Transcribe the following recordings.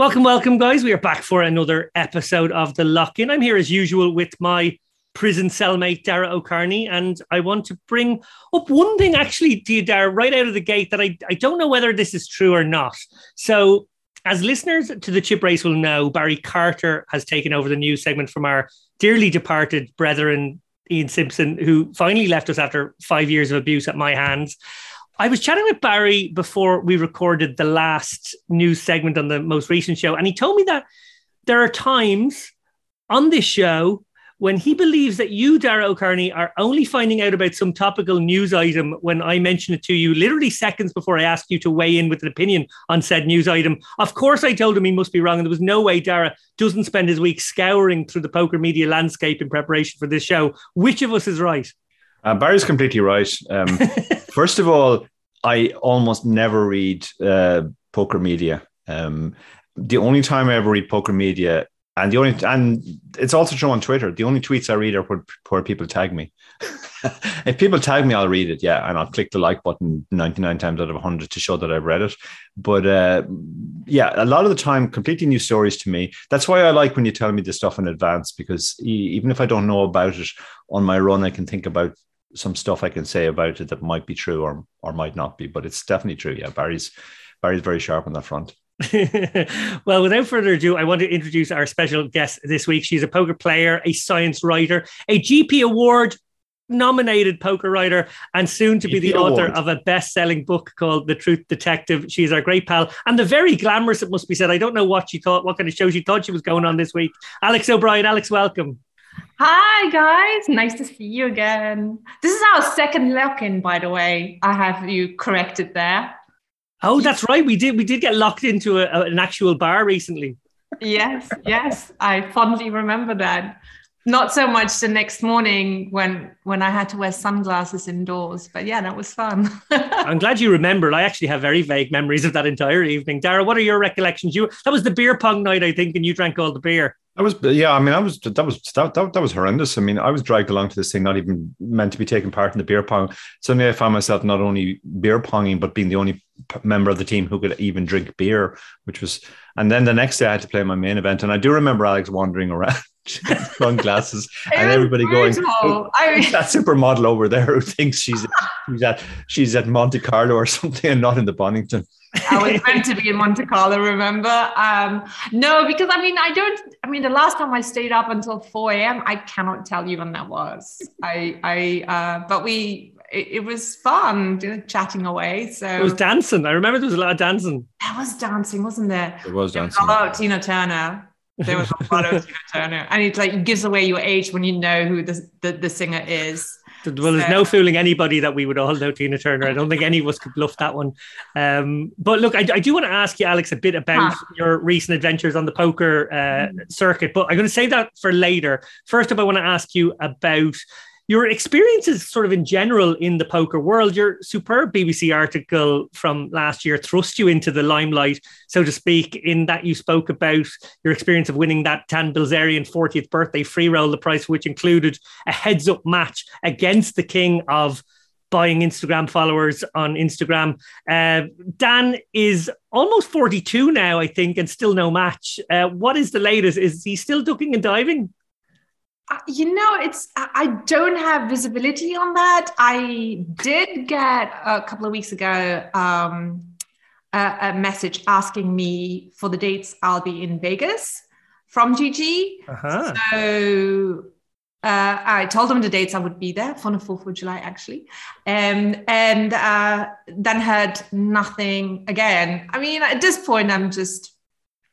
Welcome, welcome, guys. We are back for another episode of The Lock In. I'm here as usual with my prison cellmate, Dara O'Kearney, and I want to bring up one thing actually you, Dara, right out of the gate that I, I don't know whether this is true or not. So, as listeners to the Chip Race will know, Barry Carter has taken over the news segment from our dearly departed brethren, Ian Simpson, who finally left us after five years of abuse at my hands. I was chatting with Barry before we recorded the last news segment on the most recent show, and he told me that there are times on this show when he believes that you, Dara O'Kearney, are only finding out about some topical news item when I mention it to you, literally seconds before I ask you to weigh in with an opinion on said news item. Of course, I told him he must be wrong, and there was no way Dara doesn't spend his week scouring through the poker media landscape in preparation for this show. Which of us is right? Uh, Barry's completely right. Um, first of all, I almost never read uh, poker media. Um, the only time I ever read poker media, and the only and it's also true on Twitter. The only tweets I read are where, where people tag me. if people tag me, I'll read it, yeah, and I'll click the like button ninety nine times out of hundred to show that I've read it. But uh, yeah, a lot of the time, completely new stories to me. That's why I like when you tell me this stuff in advance because even if I don't know about it on my run, I can think about some stuff I can say about it that might be true or or might not be, but it's definitely true. Yeah, Barry's Barry's very sharp on that front. well, without further ado, I want to introduce our special guest this week. She's a poker player, a science writer, a GP Award nominated poker writer, and soon to be the author of a best selling book called The Truth Detective. She's our great pal and the very glamorous, it must be said. I don't know what she thought, what kind of show she thought she was going on this week. Alex O'Brien. Alex, welcome. Hi guys, nice to see you again. This is our second lock-in, by the way. I have you corrected there. Oh, that's right. We did. We did get locked into a, an actual bar recently. Yes, yes, I fondly remember that. Not so much the next morning when when I had to wear sunglasses indoors, but yeah, that was fun. I'm glad you remembered. I actually have very vague memories of that entire evening. Dara, what are your recollections? You that was the beer pong night, I think, and you drank all the beer. I was, yeah. I mean, I was that was that, that, that was horrendous. I mean, I was dragged along to this thing, not even meant to be taking part in the beer pong. Suddenly, I found myself not only beer ponging, but being the only member of the team who could even drink beer, which was. And then the next day, I had to play my main event, and I do remember Alex wandering around. Sunglasses and everybody going I mean, that supermodel over there who thinks she's she's at she's at Monte Carlo or something and not in the Bonnington. I was meant to be in Monte Carlo, remember? Um, no, because I mean, I don't. I mean, the last time I stayed up until four a.m., I cannot tell you when that was. I, I, uh, but we, it, it was fun, you know, chatting away. So it was dancing. I remember there was a lot of dancing. There was dancing, wasn't there? It was dancing. Oh, Tina Turner. There was a lot of Tina Turner, and it like gives away your age when you know who the, the, the singer is. Well, there's no fooling anybody that we would all know Tina Turner. I don't think any of us could bluff that one. Um, but look, I, I, do want to ask you, Alex, a bit about huh. your recent adventures on the poker uh, mm-hmm. circuit, but I'm going to save that for later. First up, I want to ask you about your experiences sort of in general in the poker world your superb bbc article from last year thrust you into the limelight so to speak in that you spoke about your experience of winning that Dan Bilzerian 40th birthday free roll the price which included a heads up match against the king of buying Instagram followers on Instagram. Uh, Dan is almost 42 now, I think, and still no match. Uh, what is the latest? Is he still ducking and diving? You know it's i don't have visibility on that i did get a couple of weeks ago um, a, a, message asking me for the dates i'll be in vegas from gg uh-huh. so uh, I told them the dates I would be there for the 4th of July, actually. Um, and uh, then heard nothing again. I mean, at this point, I'm just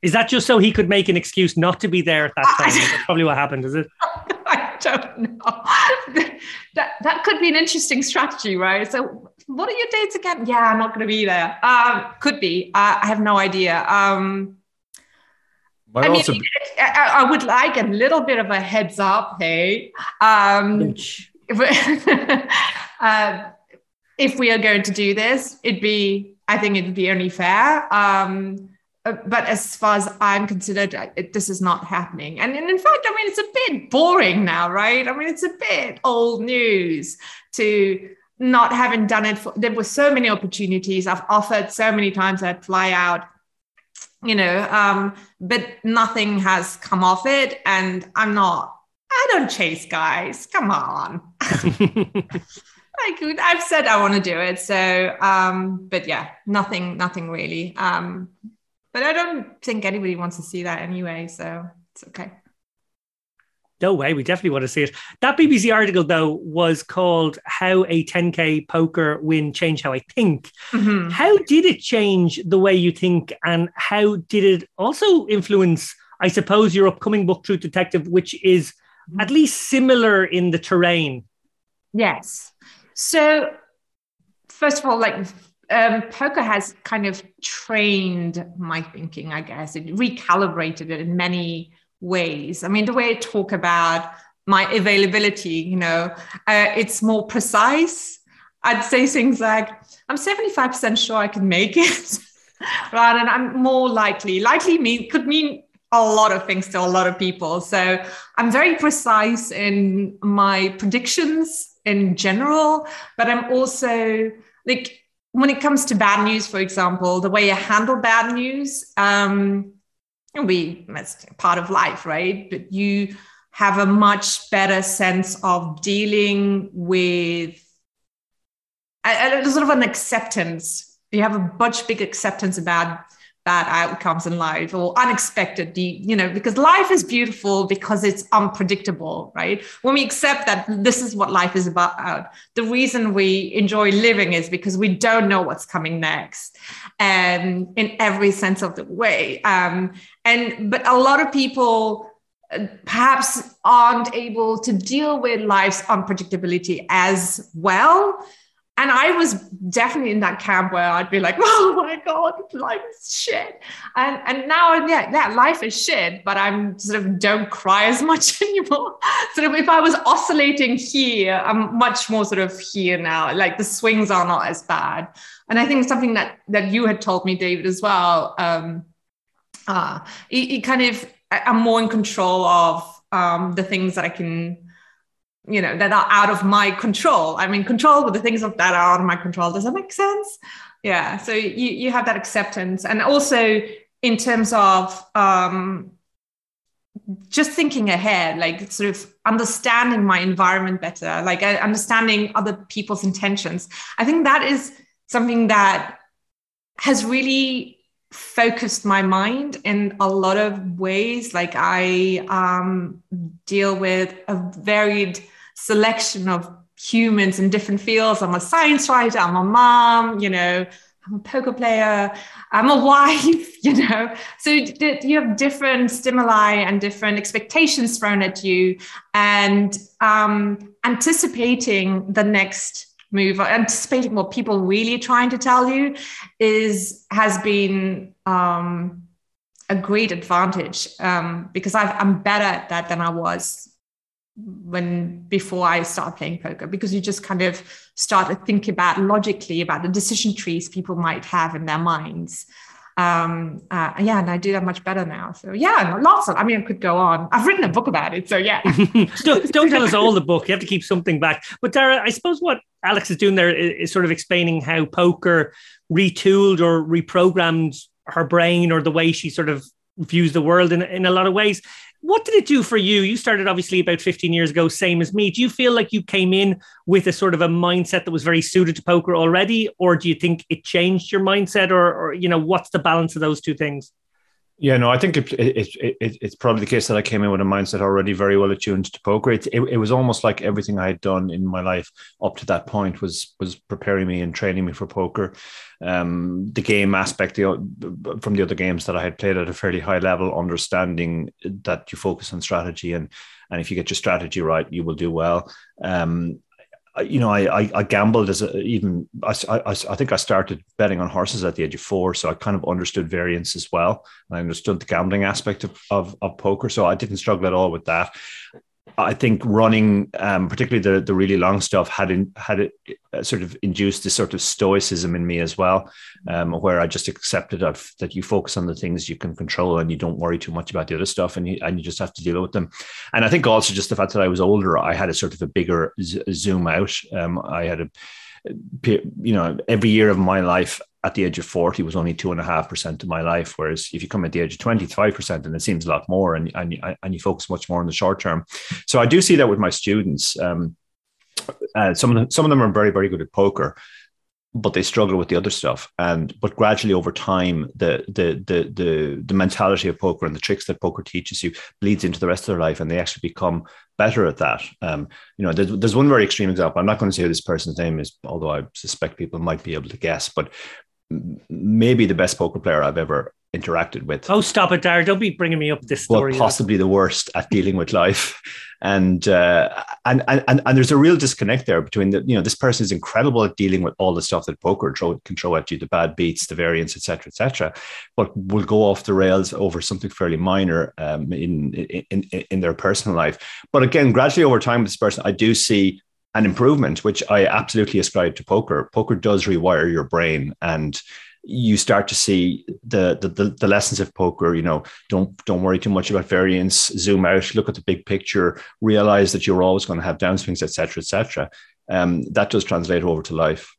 is that just so he could make an excuse not to be there at that time? That's probably what happened, is it? I don't know. that that could be an interesting strategy, right? So, what are your dates again? Yeah, I'm not going to be there. Um, could be. Uh, I have no idea. Um, I mean, I, I, would like a little bit of a heads up. Hey, um, if, uh, if we are going to do this, it'd be. I think it'd be only fair. Um, but as far as I'm considered, it, this is not happening. And, and in fact, I mean, it's a bit boring now, right? I mean, it's a bit old news to not having done it. For, there were so many opportunities. I've offered so many times I'd fly out. you know, um, but nothing has come off it. And I'm not, I don't chase guys. Come on. like I've said I want to do it. So, um, but yeah, nothing, nothing really. Um, but I don't think anybody wants to see that anyway. So it's okay. No way, we definitely want to see it. That BBC article, though, was called How a 10K Poker Win Changed How I Think. Mm-hmm. How did it change the way you think? And how did it also influence, I suppose, your upcoming book, Truth Detective, which is mm-hmm. at least similar in the terrain? Yes. So, first of all, like um, poker has kind of trained my thinking, I guess. It recalibrated it in many ways. I mean, the way I talk about my availability, you know, uh, it's more precise. I'd say things like, I'm 75% sure I can make it, rather than I'm more likely. Likely mean could mean a lot of things to a lot of people. So I'm very precise in my predictions in general, but I'm also like when it comes to bad news, for example, the way I handle bad news, um, we that's part of life, right? But you have a much better sense of dealing with a, a sort of an acceptance. You have a much big acceptance about bad outcomes in life or unexpected you know because life is beautiful because it's unpredictable right? When we accept that this is what life is about the reason we enjoy living is because we don't know what's coming next and in every sense of the way. Um, and but a lot of people uh, perhaps aren't able to deal with life's unpredictability as well and I was definitely in that camp where I'd be like, "Oh my god, life is shit," and and now yeah, yeah, life is shit, but I'm sort of don't cry as much anymore. Sort of if I was oscillating here, I'm much more sort of here now. Like the swings are not as bad, and I think something that that you had told me, David, as well. Um, uh, it, it kind of I'm more in control of um, the things that I can you know that are out of my control. I'm in control with the things that are out of my control. Does that make sense? Yeah. So you, you have that acceptance. And also in terms of um, just thinking ahead like sort of understanding my environment better like uh, understanding other people's intentions. I think that is something that has really focused my mind in a lot of ways. Like i um, deal with a varied selection of humans in different fields. I'm a science writer, I'm a mom, you know, I'm a poker player, I'm a wife, you know. So you have different stimuli and different expectations thrown at you, and um, anticipating the next move, anticipating what people really trying to tell you, is has been um, a great advantage um, because i am better at that than I was when before I started playing poker because you just kind of start to think about logically about the decision trees people might have in their minds. Um, uh, yeah, and I do that much better now. So yeah, lots of. I mean, I could go on. I've written a book about it. So yeah. don't, don't tell us all the book. You have to keep something back. But Dara, I suppose what Alex is doing there is sort of explaining how poker retooled or reprogrammed her brain or the way she sort of views the world in, in a lot of ways. What did it do for you? You started obviously about 15 years ago, same as me. Do you feel like you came in with a sort of a mindset that was very suited to poker already? Or do you think it changed your mindset? Or, or you know, what's the balance of those two things? Yeah, no, I think it, it, it, it's probably the case that I came in with a mindset already very well attuned to poker. It, it, it was almost like everything I had done in my life up to that point was was preparing me and training me for poker. Um, the game aspect the, from the other games that I had played at a fairly high level, understanding that you focus on strategy and and if you get your strategy right, you will do well. Um, you know, I, I, I gambled as a, even I, I, I think I started betting on horses at the age of four, so I kind of understood variance as well. I understood the gambling aspect of, of, of poker, so I didn't struggle at all with that. I think running, um, particularly the the really long stuff, had in, had it uh, sort of induced this sort of stoicism in me as well, um, where I just accepted that you focus on the things you can control and you don't worry too much about the other stuff, and you and you just have to deal with them. And I think also just the fact that I was older, I had a sort of a bigger z- zoom out. Um, I had a, you know, every year of my life at the age of 40 was only two and a half percent of my life. Whereas if you come at the age of 25%, and it seems a lot more, and, and, and you focus much more on the short term. So I do see that with my students. Um, uh, some of them, some of them are very, very good at poker, but they struggle with the other stuff. And but gradually over time, the the the the the mentality of poker and the tricks that poker teaches you bleeds into the rest of their life, and they actually become better at that. Um, you know, there's, there's one very extreme example. I'm not going to say who this person's name is, although I suspect people might be able to guess. But maybe the best poker player I've ever interacted with. Oh, stop it, Dar! Don't be bringing me up this story. Well, possibly the worst at dealing with life, and, uh, and and and and there's a real disconnect there between the you know this person is incredible at dealing with all the stuff that poker throw, can throw at you, the bad beats, the variance, etc., etc., but will go off the rails over something fairly minor um, in, in in in their personal life. But again, gradually over time, with this person, I do see an improvement, which I absolutely ascribe to poker. Poker does rewire your brain and you start to see the, the, the the lessons of poker. You know, don't don't worry too much about variance. Zoom out, look at the big picture. Realize that you're always going to have downswings, etc., etc. Um, that does translate over to life.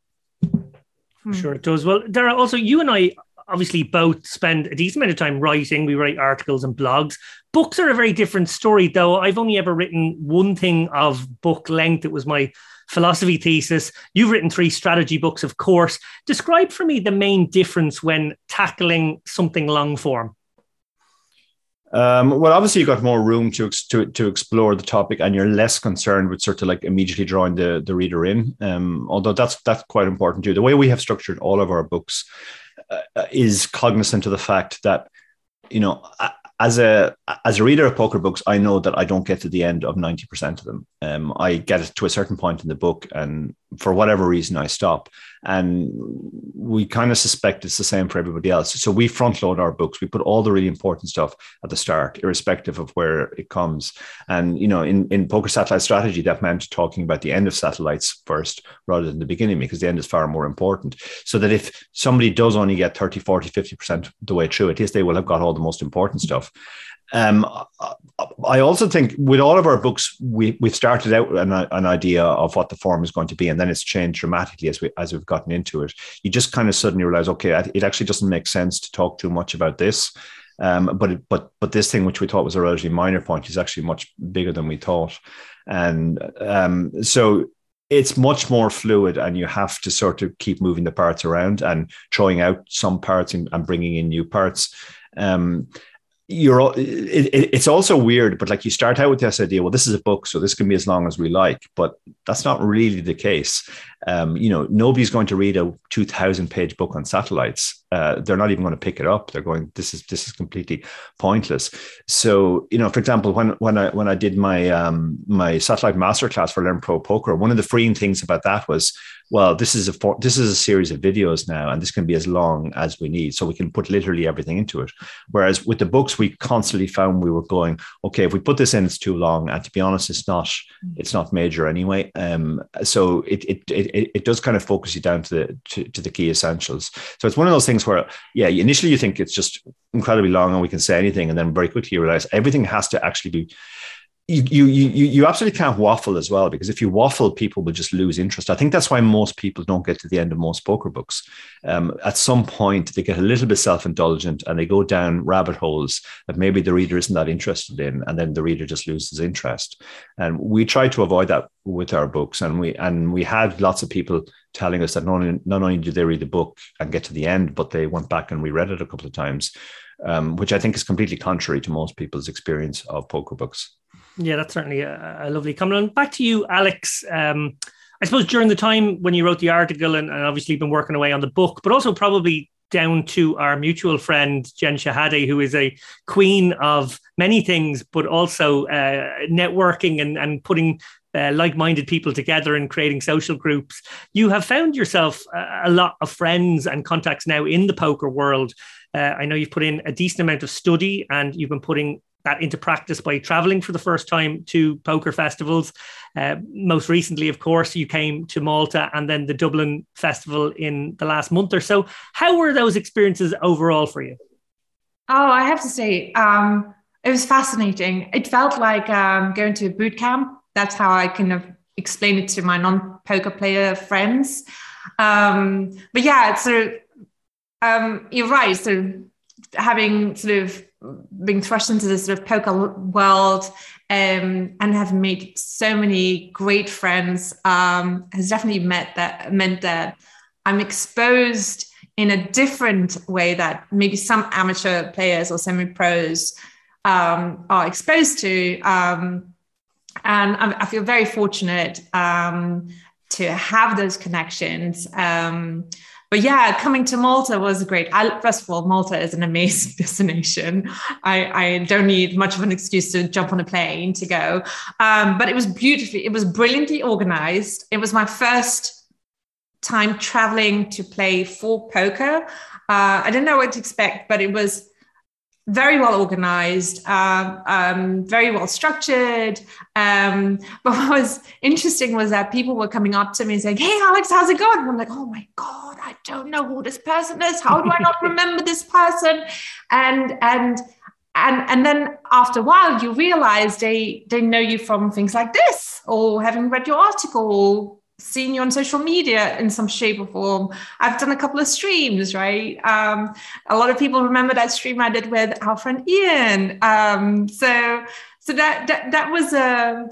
For sure, it does. Well, Dara, also you and I obviously both spend a decent amount of time writing. We write articles and blogs. Books are a very different story, though. I've only ever written one thing of book length. It was my philosophy thesis. You've written three strategy books, of course. Describe for me the main difference when tackling something long form. Um, well, obviously, you've got more room to, to to explore the topic, and you're less concerned with sort of like immediately drawing the the reader in. Um, although that's that's quite important too. The way we have structured all of our books is cognizant of the fact that you know as a as a reader of poker books, I know that I don't get to the end of ninety percent of them. Um, I get to a certain point in the book, and for whatever reason, I stop. And we kind of suspect it's the same for everybody else. So we front load our books. We put all the really important stuff at the start, irrespective of where it comes. And you know, in in poker satellite strategy, that meant talking about the end of satellites first rather than the beginning, because the end is far more important. So that if somebody does only get 30, 40, 50% the way through, at least they will have got all the most important stuff. Um, I also think with all of our books, we we've started out an, an idea of what the form is going to be, and then it's changed dramatically as we as we've gotten into it. You just kind of suddenly realize, okay, it actually doesn't make sense to talk too much about this. Um, but but but this thing, which we thought was a relatively minor point, is actually much bigger than we thought, and um, so it's much more fluid and you have to sort of keep moving the parts around and throwing out some parts and, and bringing in new parts um, you're it, it, it's also weird but like you start out with this idea well this is a book so this can be as long as we like but that's not really the case um, you know nobody's going to read a 2000 page book on satellites uh, they're not even going to pick it up they're going this is this is completely pointless so you know for example when when i when i did my um, my satellite masterclass for learn pro poker one of the freeing things about that was well, this is a for, this is a series of videos now, and this can be as long as we need, so we can put literally everything into it. Whereas with the books, we constantly found we were going, okay, if we put this in, it's too long, and to be honest, it's not it's not major anyway. Um, so it it it, it does kind of focus you down to the to, to the key essentials. So it's one of those things where, yeah, initially you think it's just incredibly long and we can say anything, and then very quickly you realize everything has to actually be you, you you you absolutely can't waffle as well because if you waffle, people will just lose interest. I think that's why most people don't get to the end of most poker books. Um, at some point, they get a little bit self-indulgent and they go down rabbit holes that maybe the reader isn't that interested in, and then the reader just loses interest. And we try to avoid that with our books, and we and we had lots of people telling us that not only, not only did they read the book and get to the end, but they went back and reread it a couple of times, um, which I think is completely contrary to most people's experience of poker books. Yeah, that's certainly a, a lovely comment. back to you, Alex. Um, I suppose during the time when you wrote the article and, and, obviously been working away on the book, but also probably down to our mutual friend Jen Shahade, who is a queen of many things, but also uh, networking and, and putting uh, like-minded people together and creating social groups. You have found yourself a, a lot of friends and contacts now in the poker world. Uh, I know you've put in a decent amount of study and you've been putting that into practice by traveling for the first time to poker festivals. Uh, most recently, of course, you came to Malta and then the Dublin Festival in the last month or so. How were those experiences overall for you? Oh, I have to say, um, it was fascinating. It felt like um, going to a boot camp. That's how I kind of explain it to my non poker player friends. Um, but yeah, of um, you're right. So having sort of being thrust into this sort of poker world um, and have made so many great friends um, has definitely met that meant that I'm exposed in a different way that maybe some amateur players or semi-pros um, are exposed to. Um, and I, I, feel very fortunate um, to have those connections. Um, but yeah, coming to Malta was great. I, first of all, Malta is an amazing destination. I, I, don't need much of an excuse to jump on a plane to go. Um, but it was beautifully, it was brilliantly organized. It was my first time traveling to play for poker. Uh, I didn't know what to expect, but it was very well organized, uh, um, very well structured. Um, but what was interesting was that people were coming up to me and saying, Hey, Alex, how's it going? And I'm like, Oh my God, I don't know who this person is. How do I not remember this person? And, and, and, and then after a while, you realize they, they know you from things like this or having read your article or seen you on social media in some shape or form. I've done a couple of streams, right? Um, a lot of people remember that stream I did with our friend Ian. Um, so, so that, that that was a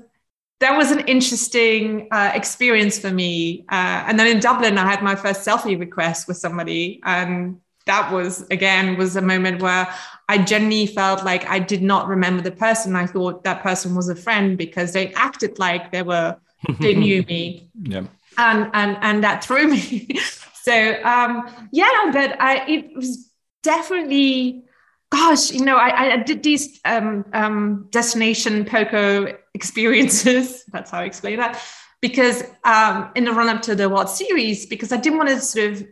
that was an interesting uh, experience for me. Uh, and then in Dublin, I had my first selfie request with somebody, and that was again was a moment where I genuinely felt like I did not remember the person. I thought that person was a friend because they acted like they were they knew me. Yeah. And and and that threw me. so um yeah, but I it was definitely gosh, you know, I, I did these um, um, destination poker experiences. That's how I explain that. Because um, in the run up to the World Series, because I didn't want to sort of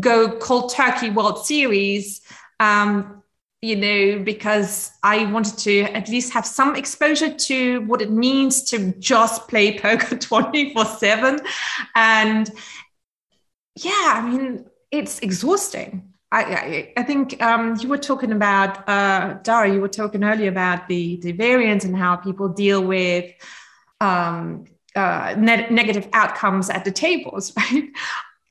go cold turkey World Series um, you know, because I wanted to at least have some exposure to what it means to just play poker 24 7. And yeah, I mean, it's exhausting. I, I, think um, you were talking about, uh, Dara, you were talking earlier about the, the variance and how people deal with um, uh, ne- negative outcomes at the tables, right?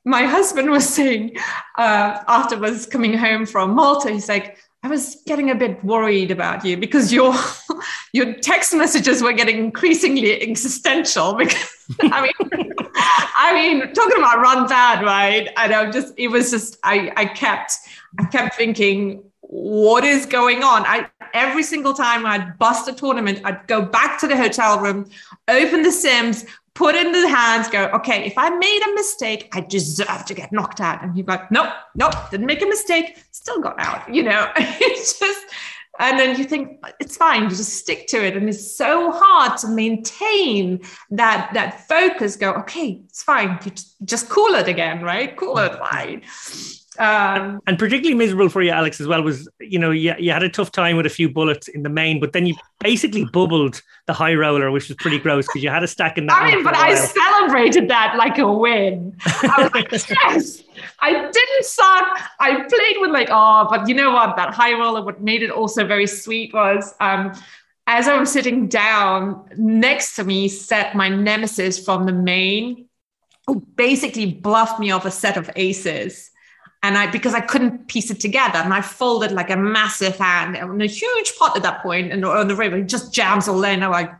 My husband was saying uh, after was coming home from Malta, he's like, I was getting a bit worried about you because your your text messages were getting increasingly existential. Because I mean, I mean, talking about run bad, right? And I just it was just I I kept I kept thinking, what is going on? I every single time I'd bust a tournament, I'd go back to the hotel room, open the Sims, put in the hands, go, okay, if I made a mistake, I deserve to get knocked out. And he's like, nope, nope, didn't make a mistake, still got out, you know? it's just, and then you think it's fine, you just stick to it. And it's so hard to maintain that that focus, go, okay, it's fine, you just cool it again, right? Cool it, fine. Um, and particularly miserable for you, Alex, as well, was you know you, you had a tough time with a few bullets in the main, but then you basically bubbled the high roller, which was pretty gross because you had a stack in that. I mean, but I celebrated that like a win. I was like, yes, I didn't suck. I played with like, oh, but you know what? That high roller, what made it also very sweet was. Um, as I was sitting down next to me, sat my nemesis from the main, who basically bluffed me off a set of aces and I because I couldn't piece it together, and I folded like a massive hand and a huge pot at that point, and on the river it just jams all in. I'm like,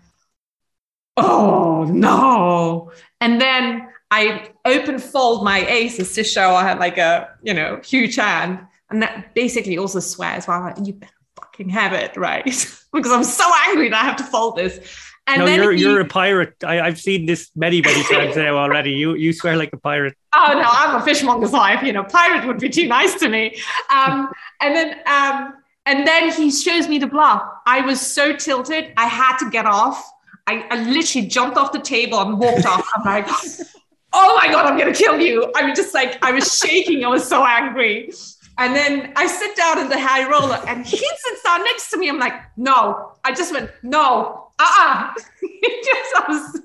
oh no! And then I open fold my aces to show I had like a you know huge hand, and that basically also swears, well, you better fucking have it, right? because I'm so angry that I have to fold this. And no, you're he, you're a pirate. I, have seen this many many times now already. You you swear like a pirate. Oh no, I'm a fishmonger's wife. You know, pirate would be too nice to me. Um, and then um, and then he shows me the bluff. I was so tilted, I had to get off. I, I literally jumped off the table and walked off. I'm like, oh my god, I'm gonna kill you. I was just like, I was shaking. I was so angry. And then I sit down in the high roller and he sits down next to me. I'm like, no. I just went, no, uh-uh. just,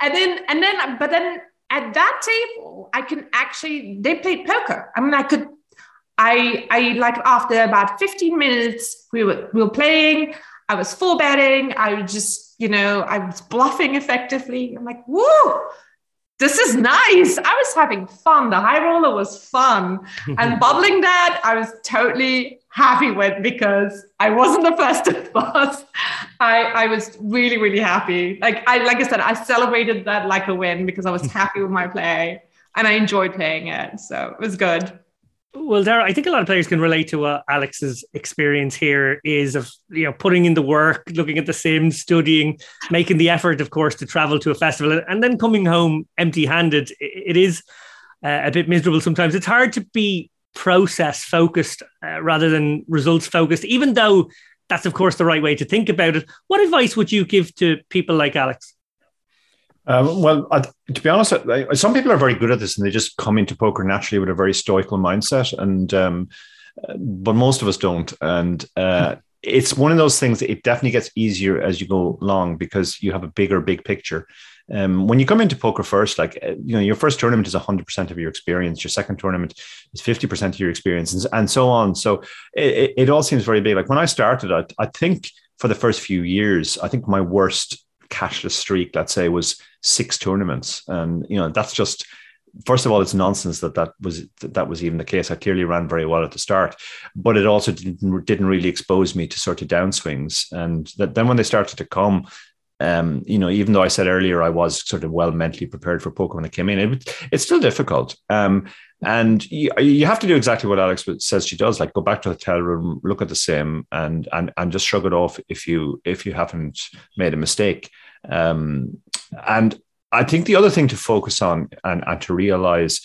and then, and then, but then at that table, I can actually, they played poker. I mean, I could, I, I like after about 15 minutes, we were, we were playing. I was full betting. I was just, you know, I was bluffing effectively. I'm like, whoa, this is nice. I was having fun. The high roller was fun. and bubbling that, I was totally happy with because I wasn't the first to pass. I, I was really, really happy. Like I like I said, I celebrated that like a win because I was happy with my play and I enjoyed playing it. So it was good. Well, Dara, I think a lot of players can relate to what Alex's experience here is of you know putting in the work, looking at the sims, studying, making the effort, of course, to travel to a festival, and then coming home empty-handed. It is uh, a bit miserable sometimes. It's hard to be process focused uh, rather than results focused, even though that's of course the right way to think about it. What advice would you give to people like Alex? Um, well, I, to be honest, I, some people are very good at this and they just come into poker naturally with a very stoical mindset, and um, but most of us don't. And uh, it's one of those things. It definitely gets easier as you go along because you have a bigger, big picture. Um, when you come into poker first, like uh, you know, your first tournament is hundred percent of your experience. Your second tournament is fifty percent of your experience, and, and so on. So it, it, all seems very big. Like when I started, I, I think for the first few years, I think my worst cashless streak, let's say, was six tournaments, and you know that's just first of all, it's nonsense that that was that was even the case. I clearly ran very well at the start, but it also didn't didn't really expose me to sort of downswings. And that, then when they started to come, um, you know, even though I said earlier I was sort of well mentally prepared for poker when I came in, it, it's still difficult. Um, and you, you have to do exactly what Alex says she does, like go back to the hotel room, look at the sim, and and and just shrug it off if you if you haven't made a mistake. Um, and I think the other thing to focus on and, and to realize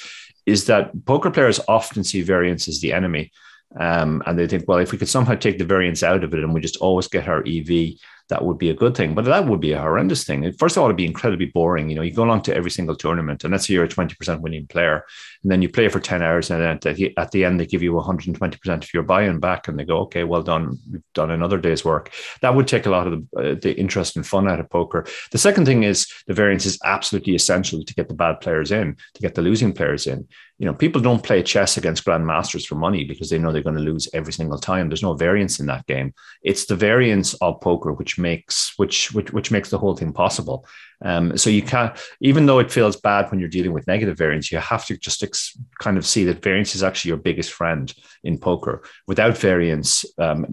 is that poker players often see variance as the enemy. Um, and they think, well, if we could somehow take the variance out of it and we just always get our EV, that would be a good thing. But that would be a horrendous thing. First of all, it'd be incredibly boring. You know, you go along to every single tournament, and let's say you're a 20% winning player, and then you play for 10 hours, and at the, at the end, they give you 120% of your buy in back, and they go, okay, well done. We've done another day's work. That would take a lot of the, uh, the interest and fun out of poker. The second thing is the variance is absolutely essential to get the bad players in, to get the losing players in you know, people don't play chess against grandmasters for money because they know they're going to lose every single time. There's no variance in that game. It's the variance of poker which makes which which, which makes the whole thing possible. Um, so you can't, even though it feels bad when you're dealing with negative variance, you have to just ex- kind of see that variance is actually your biggest friend in poker. Without variance, um,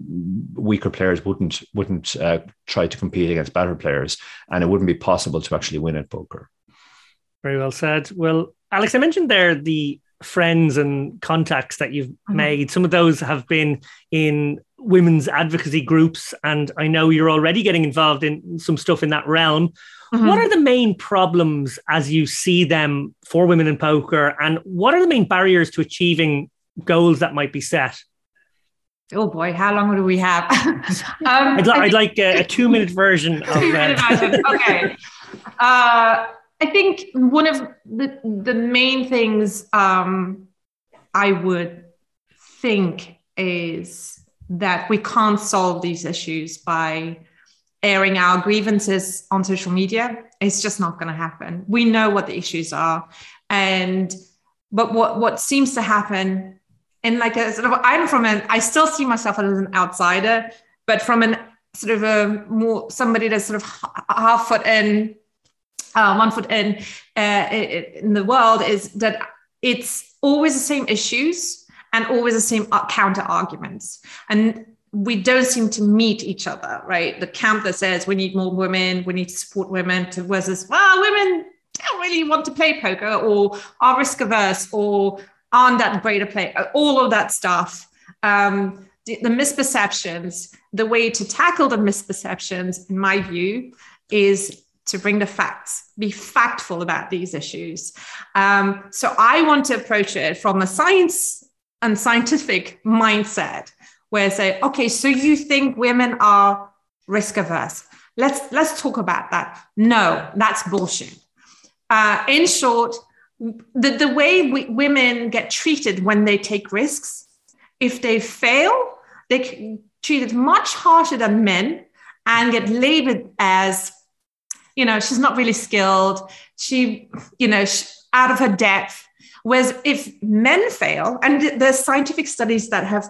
weaker players wouldn't wouldn't uh, try to compete against better players, and it wouldn't be possible to actually win at poker. Very well said. Well, Alex, I mentioned there the friends and contacts that you've mm-hmm. made. Some of those have been in women's advocacy groups, and I know you're already getting involved in some stuff in that realm. Mm-hmm. What are the main problems as you see them for women in poker, and what are the main barriers to achieving goals that might be set? Oh boy, how long do we have? um, I'd, li- I'd, like a, a two-minute version of. Uh... version. Okay. Uh, I think one of the, the main things um, I would think is that we can't solve these issues by airing our grievances on social media. It's just not going to happen. We know what the issues are. And but what what seems to happen and like a sort of I'm from an I still see myself as an outsider, but from an sort of a more somebody that's sort of half foot in one foot in uh, in the world is that it's always the same issues and always the same counter arguments. And we don't seem to meet each other right? The camp that says we need more women we need to support women to versus well women don't really want to play poker or are risk averse or aren't that great a play all of that stuff. Um, the, the misperceptions the way to tackle the misperceptions in my view is to bring the facts, be factful about these issues. Um, so I want to approach it from a science and scientific mindset, where I say, okay, so you think women are risk averse? Let's let's talk about that. No, that's bullshit. Uh, in short, the, the way we, women get treated when they take risks, if they fail, they treated much harsher than men and get labeled as you know, she's not really skilled. She, you know, she, out of her depth. Whereas if men fail, and there's scientific studies that have,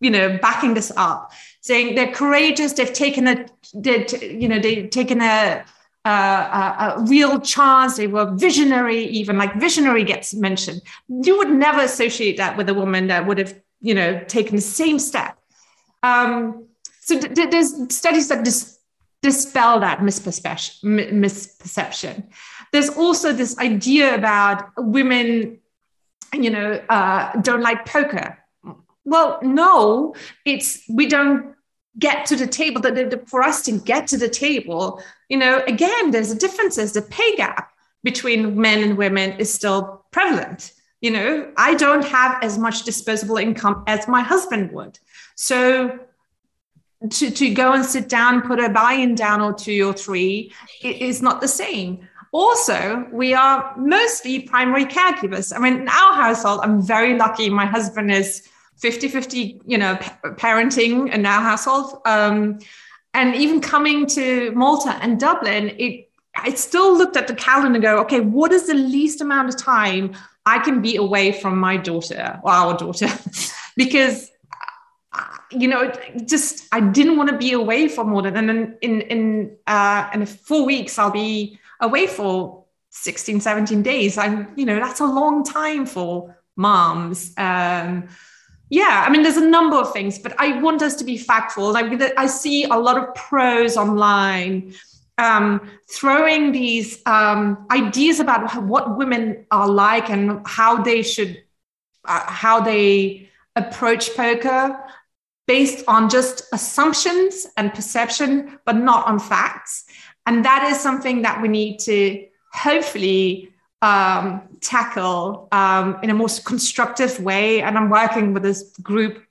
you know, backing this up, saying they're courageous, they've taken a, did, you know, they've taken a, uh, a real chance. They were visionary, even like visionary gets mentioned. You would never associate that with a woman that would have, you know, taken the same step. Um, so th- there's studies that dis- dispel that misperception. There's also this idea about women, you know, uh, don't like poker. Well, no, it's we don't get to the table. That for us to get to the table, you know, again, there's a differences. The pay gap between men and women is still prevalent. You know, I don't have as much disposable income as my husband would. So to, to go and sit down, put a buy-in down or two or three it is not the same. Also, we are mostly primary caregivers. I mean, in our household, I'm very lucky. My husband is 50-50, you know, parenting in our household. Um, and even coming to Malta and Dublin, it I still looked at the calendar and go, okay, what is the least amount of time I can be away from my daughter or our daughter? because you know, just I didn't want to be away for more than and then in in uh in four weeks I'll be away for 16, 17 days. I'm, you know, that's a long time for moms. Um yeah, I mean, there's a number of things, but I want us to be factful. Like I see a lot of pros online um, throwing these um, ideas about what women are like and how they should, uh, how they approach poker based on just assumptions and perception, but not on facts. And that is something that we need to hopefully um, tackle um, in a more constructive way. And I'm working with this group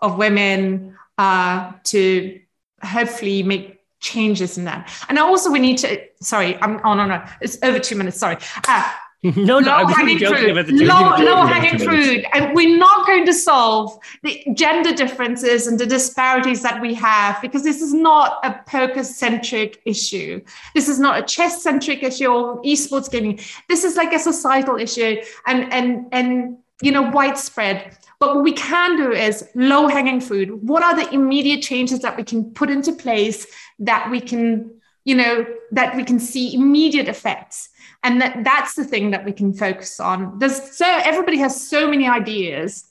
of women uh, to hopefully make changes in that. And also, we need to, sorry, I'm, oh, no, no, it's over two minutes, sorry. Uh, no, no, low hanging fruit. Low, low hanging fruit. And we're not going to solve the gender differences and the disparities that we have because this is not a poker centric issue. This is not a chess centric issue or esports gaming. This is like a societal issue and, and, and, you know, widespread. But what we can do is low hanging fruit. What are the immediate changes that we can put into place that we can, you know, that we can see immediate effects? And that that's the thing that we can focus on there's so everybody has so many ideas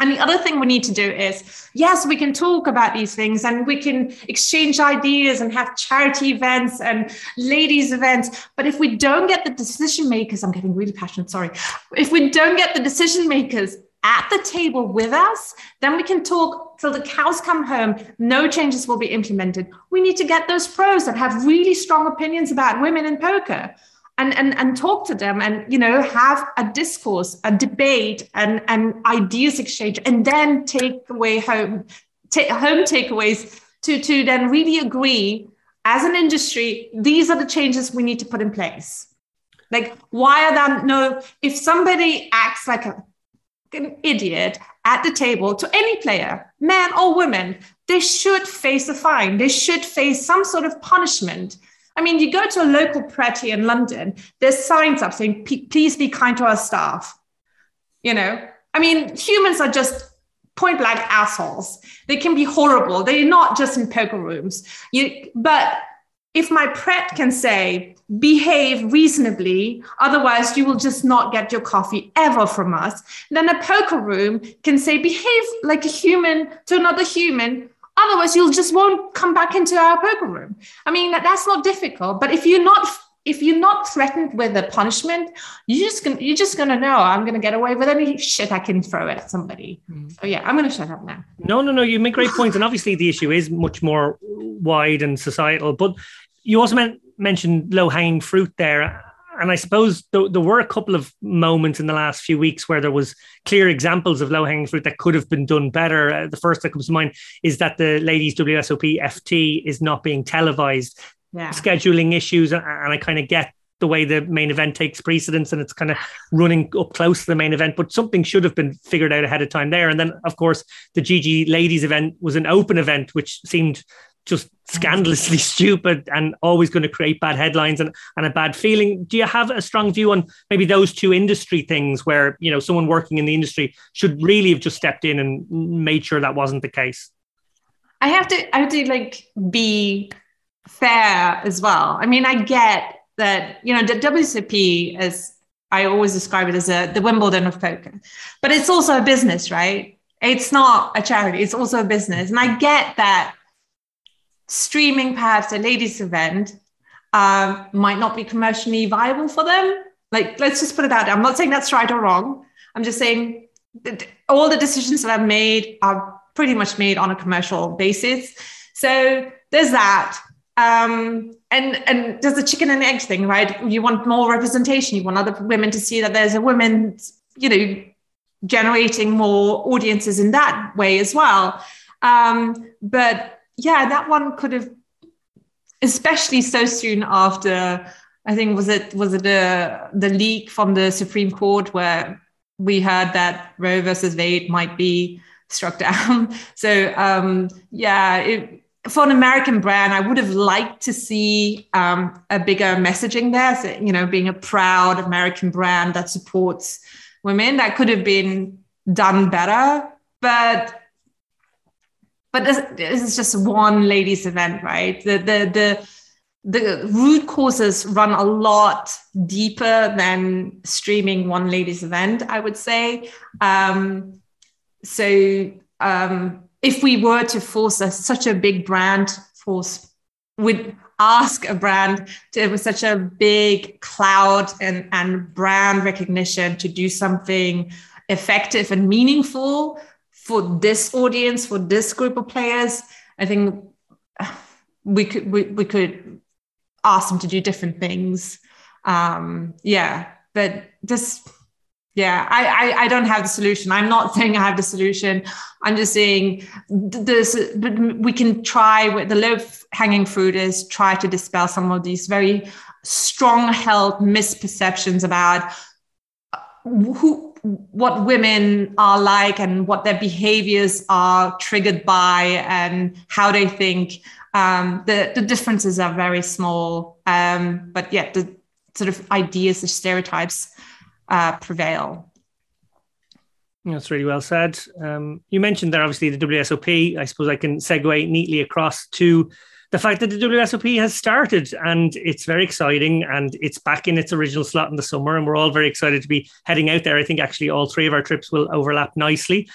and the other thing we need to do is, yes, we can talk about these things and we can exchange ideas and have charity events and ladies' events. But if we don't get the decision makers, I'm getting really passionate, sorry. If we don't get the decision makers at the table with us, then we can talk till the cows come home. No changes will be implemented. We need to get those pros that have really strong opinions about women in poker and, and, and talk to them and you know have a discourse a debate and, and ideas exchange and then take away home home takeaways to, to then really agree as an industry these are the changes we need to put in place. Like why are that no if somebody acts like a, an idiot at the table to any player man or woman they should face a fine. They should face some sort of punishment I mean, you go to a local Pret in London, there's signs up saying, please be kind to our staff. You know, I mean, humans are just point blank assholes. They can be horrible. They're not just in poker rooms. You, but if my Pret can say, behave reasonably, otherwise you will just not get your coffee ever from us, then a poker room can say, behave like a human to another human, Otherwise, you'll just won't come back into our poker room. I mean, that's not difficult. But if you're not if you're not threatened with a punishment, you're just gonna, you're just gonna know I'm gonna get away with any shit I can throw at somebody. Mm. So yeah, I'm gonna shut up now. No, no, no. You make great points, and obviously the issue is much more wide and societal. But you also meant, mentioned low hanging fruit there, and I suppose th- there were a couple of moments in the last few weeks where there was clear examples of low hanging fruit that could have been done better. Uh, the first that comes to mind is that the ladies WSOP FT is not being televised. Yeah. Scheduling issues, and I kind of get the way the main event takes precedence and it's kind of running up close to the main event, but something should have been figured out ahead of time there. And then, of course, the GG ladies event was an open event, which seemed just oh, scandalously stupid and always going to create bad headlines and, and a bad feeling. Do you have a strong view on maybe those two industry things where, you know, someone working in the industry should really have just stepped in and made sure that wasn't the case? I have to, I have to like be fair as well. I mean, I get that, you know, the WSOP as I always describe it as a, the Wimbledon of poker, but it's also a business, right? It's not a charity, it's also a business. And I get that streaming perhaps a ladies event um, might not be commercially viable for them. Like, let's just put it out there. I'm not saying that's right or wrong. I'm just saying that all the decisions that I've made are pretty much made on a commercial basis. So there's that. Um, and and there's a chicken and egg thing, right? You want more representation. You want other women to see that there's a woman, you know, generating more audiences in that way as well. Um, but yeah, that one could have, especially so soon after. I think was it was it the the leak from the Supreme Court where we heard that Roe versus Wade might be struck down. So um, yeah, it, for an American brand, I would have liked to see um, a bigger messaging there. So, you know, being a proud American brand that supports women, that could have been done better. But but this, this is just one ladies' event, right? The the the the root causes run a lot deeper than streaming one ladies' event. I would say. Um, so um, if we were to force a, such a big brand force would ask a brand to with such a big cloud and, and brand recognition to do something effective and meaningful for this audience for this group of players i think we could we, we could ask them to do different things um yeah but just yeah, I, I, I don't have the solution. I'm not saying I have the solution. I'm just saying this. But we can try. With the low hanging fruit is try to dispel some of these very strong held misperceptions about who what women are like and what their behaviors are triggered by and how they think um, the, the differences are very small um, but yet the sort of ideas the stereotypes uh, prevail. That's really well said. Um, you mentioned there, obviously, the WSOP. I suppose I can segue neatly across to the fact that the WSOP has started and it's very exciting and it's back in its original slot in the summer. And we're all very excited to be heading out there. I think actually all three of our trips will overlap nicely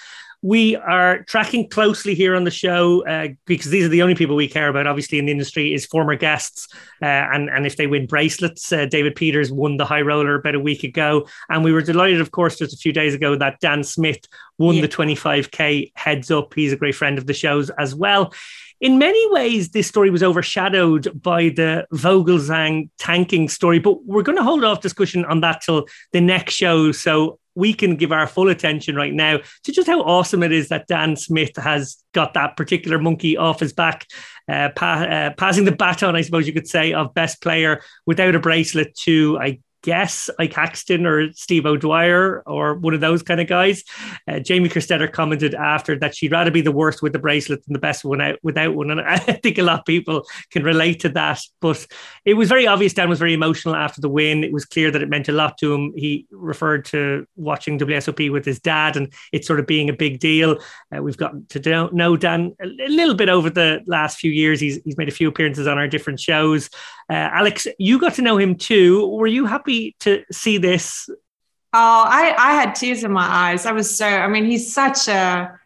we are tracking closely here on the show uh, because these are the only people we care about, obviously, in the industry is former guests. Uh, and, and if they win bracelets, uh, David Peters won the high roller about a week ago. And we were delighted, of course, just a few days ago that Dan Smith won yeah. the 25K heads up. He's a great friend of the show's as well. In many ways, this story was overshadowed by the Vogelzang tanking story, but we're going to hold off discussion on that till the next show. So we can give our full attention right now to just how awesome it is that Dan Smith has got that particular monkey off his back, uh, pa- uh, passing the baton, I suppose you could say, of best player without a bracelet to, I guess like Haxton or Steve O'Dwyer or one of those kind of guys. Uh, Jamie Kerstetter commented after that she'd rather be the worst with the bracelet than the best one out without one. And I think a lot of people can relate to that. But it was very obvious Dan was very emotional after the win. It was clear that it meant a lot to him. He referred to watching WSOP with his dad and it sort of being a big deal. Uh, we've gotten to know Dan a little bit over the last few years. He's, he's made a few appearances on our different shows. Uh, Alex, you got to know him too. Were you happy to see this? Oh, I, I had tears in my eyes. I was so, I mean, he's such a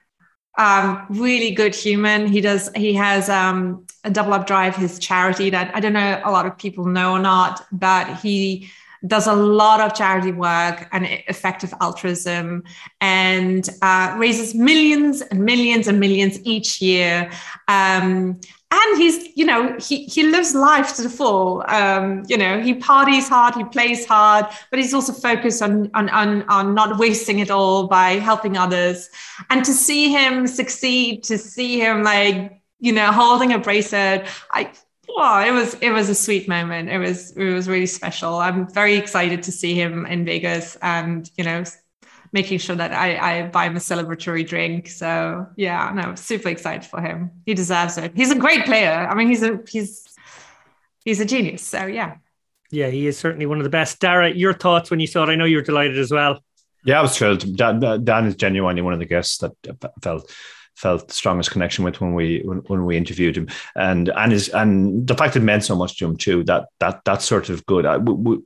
um, really good human. He does, he has um, a double up drive, his charity that I don't know a lot of people know or not, but he does a lot of charity work and effective altruism and uh, raises millions and millions and millions each year. Um, and he's you know he he lives life to the full um, you know he parties hard he plays hard but he's also focused on, on on on not wasting it all by helping others and to see him succeed to see him like you know holding a bracelet i well, it was it was a sweet moment. It was it was really special. I'm very excited to see him in Vegas and you know making sure that I, I buy him a celebratory drink. So yeah, no, super excited for him. He deserves it. He's a great player. I mean, he's a he's he's a genius. So yeah. Yeah, he is certainly one of the best. Dara, your thoughts when you saw it? I know you were delighted as well. Yeah, I was thrilled. Dan, Dan is genuinely one of the guests that felt felt the strongest connection with when we when, when we interviewed him, and and his and the fact it meant so much to him too. That that that's sort of good. I, we,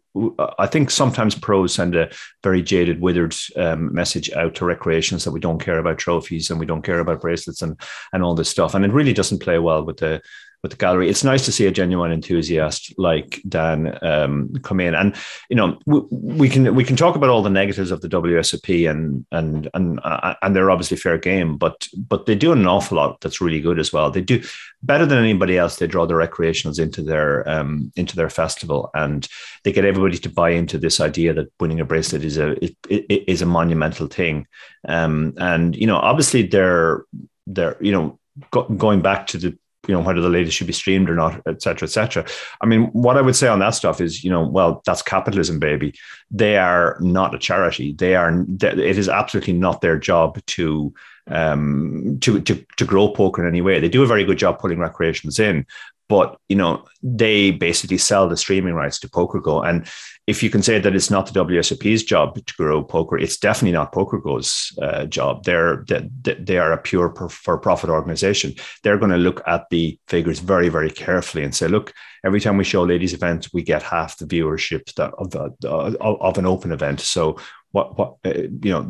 I think sometimes pros send a very jaded, withered um, message out to recreations that we don't care about trophies and we don't care about bracelets and and all this stuff, and it really doesn't play well with the with the gallery. It's nice to see a genuine enthusiast like Dan um, come in, and you know we, we, can we can talk about all the negatives of the WSOP, and and and uh, and they're obviously fair game, but but they do an awful lot that's really good as well. They do better than anybody else. They draw the recreationals into their um, into their festival, and they get everybody to buy into this idea that winning a bracelet is a is a monumental thing, um, and you know obviously they're they're you know going back to the you know whether the latest should be streamed or not et cetera et cetera. I mean what i would say on that stuff is you know well that's capitalism baby. They are not a charity. They are it is absolutely not their job to um to to to grow poker in any way. They do a very good job putting recreations in but you know they basically sell the streaming rights to PokerGo, and if you can say that it's not the WSOP's job to grow poker, it's definitely not PokerGo's uh, job. They're they, they are a pure for profit organization. They're going to look at the figures very very carefully and say, look, every time we show ladies events, we get half the viewership that, of the of, an open event. So what what uh, you know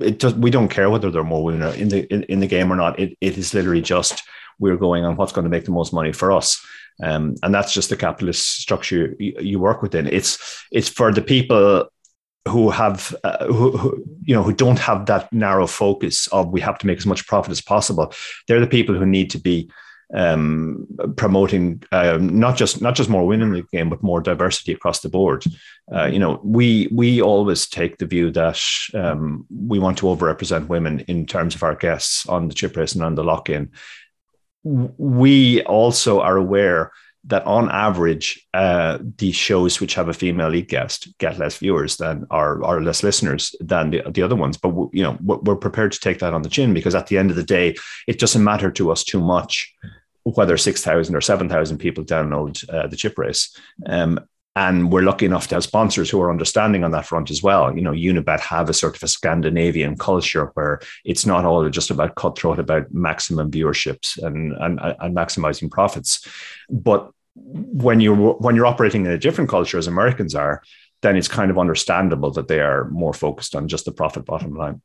it does we don't care whether they're more women in the in, in the game or not it, it is literally just we're going on what's going to make the most money for us. Um, and that's just the capitalist structure you, you, work within. It's it's for the people who have uh, who, who, you know who don't have that narrow focus of we have to make as much profit as possible. They're the people who need to be um, promoting um, not just not just more women in the game, but more diversity across the board. Uh, you know, we we always take the view that um, we want to overrepresent women in terms of our guests on the chip race and on the lock in, we also are aware that on average, uh, these shows which have a female lead guest get less viewers than are or less listeners than the, the other ones. But you know, we're prepared to take that on the chin because at the end of the day, it doesn't matter to us too much whether six thousand or seven thousand people download uh, the chip race. Um, and we're lucky enough to have sponsors who are understanding on that front as well. You know, Unibet have a sort of a Scandinavian culture where it's not all just about cutthroat, about maximum viewerships and, and, and maximizing profits. But when you're when you're operating in a different culture as Americans are, then it's kind of understandable that they are more focused on just the profit bottom line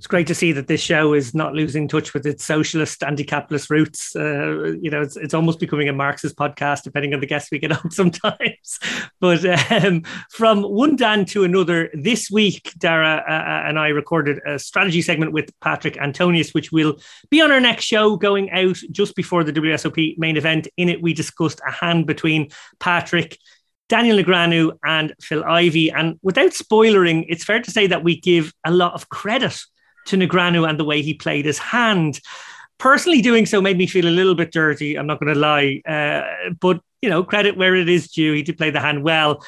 it's great to see that this show is not losing touch with its socialist, anti-capitalist roots. Uh, you know, it's, it's almost becoming a Marxist podcast, depending on the guests we get on sometimes. But um, from one Dan to another, this week, Dara uh, uh, and I recorded a strategy segment with Patrik Antonius, which will be on our next show going out just before the WSOP main event. In it, we discussed a hand between Patrik Daniel Negreanu and Phil Ivey. And without spoiling, it's fair to say that we give a lot of credit to Negreanu and the way he played his hand. Personally, doing so made me feel a little bit dirty. I'm not going to lie, uh, but you know, credit where it is due. He did play the hand well.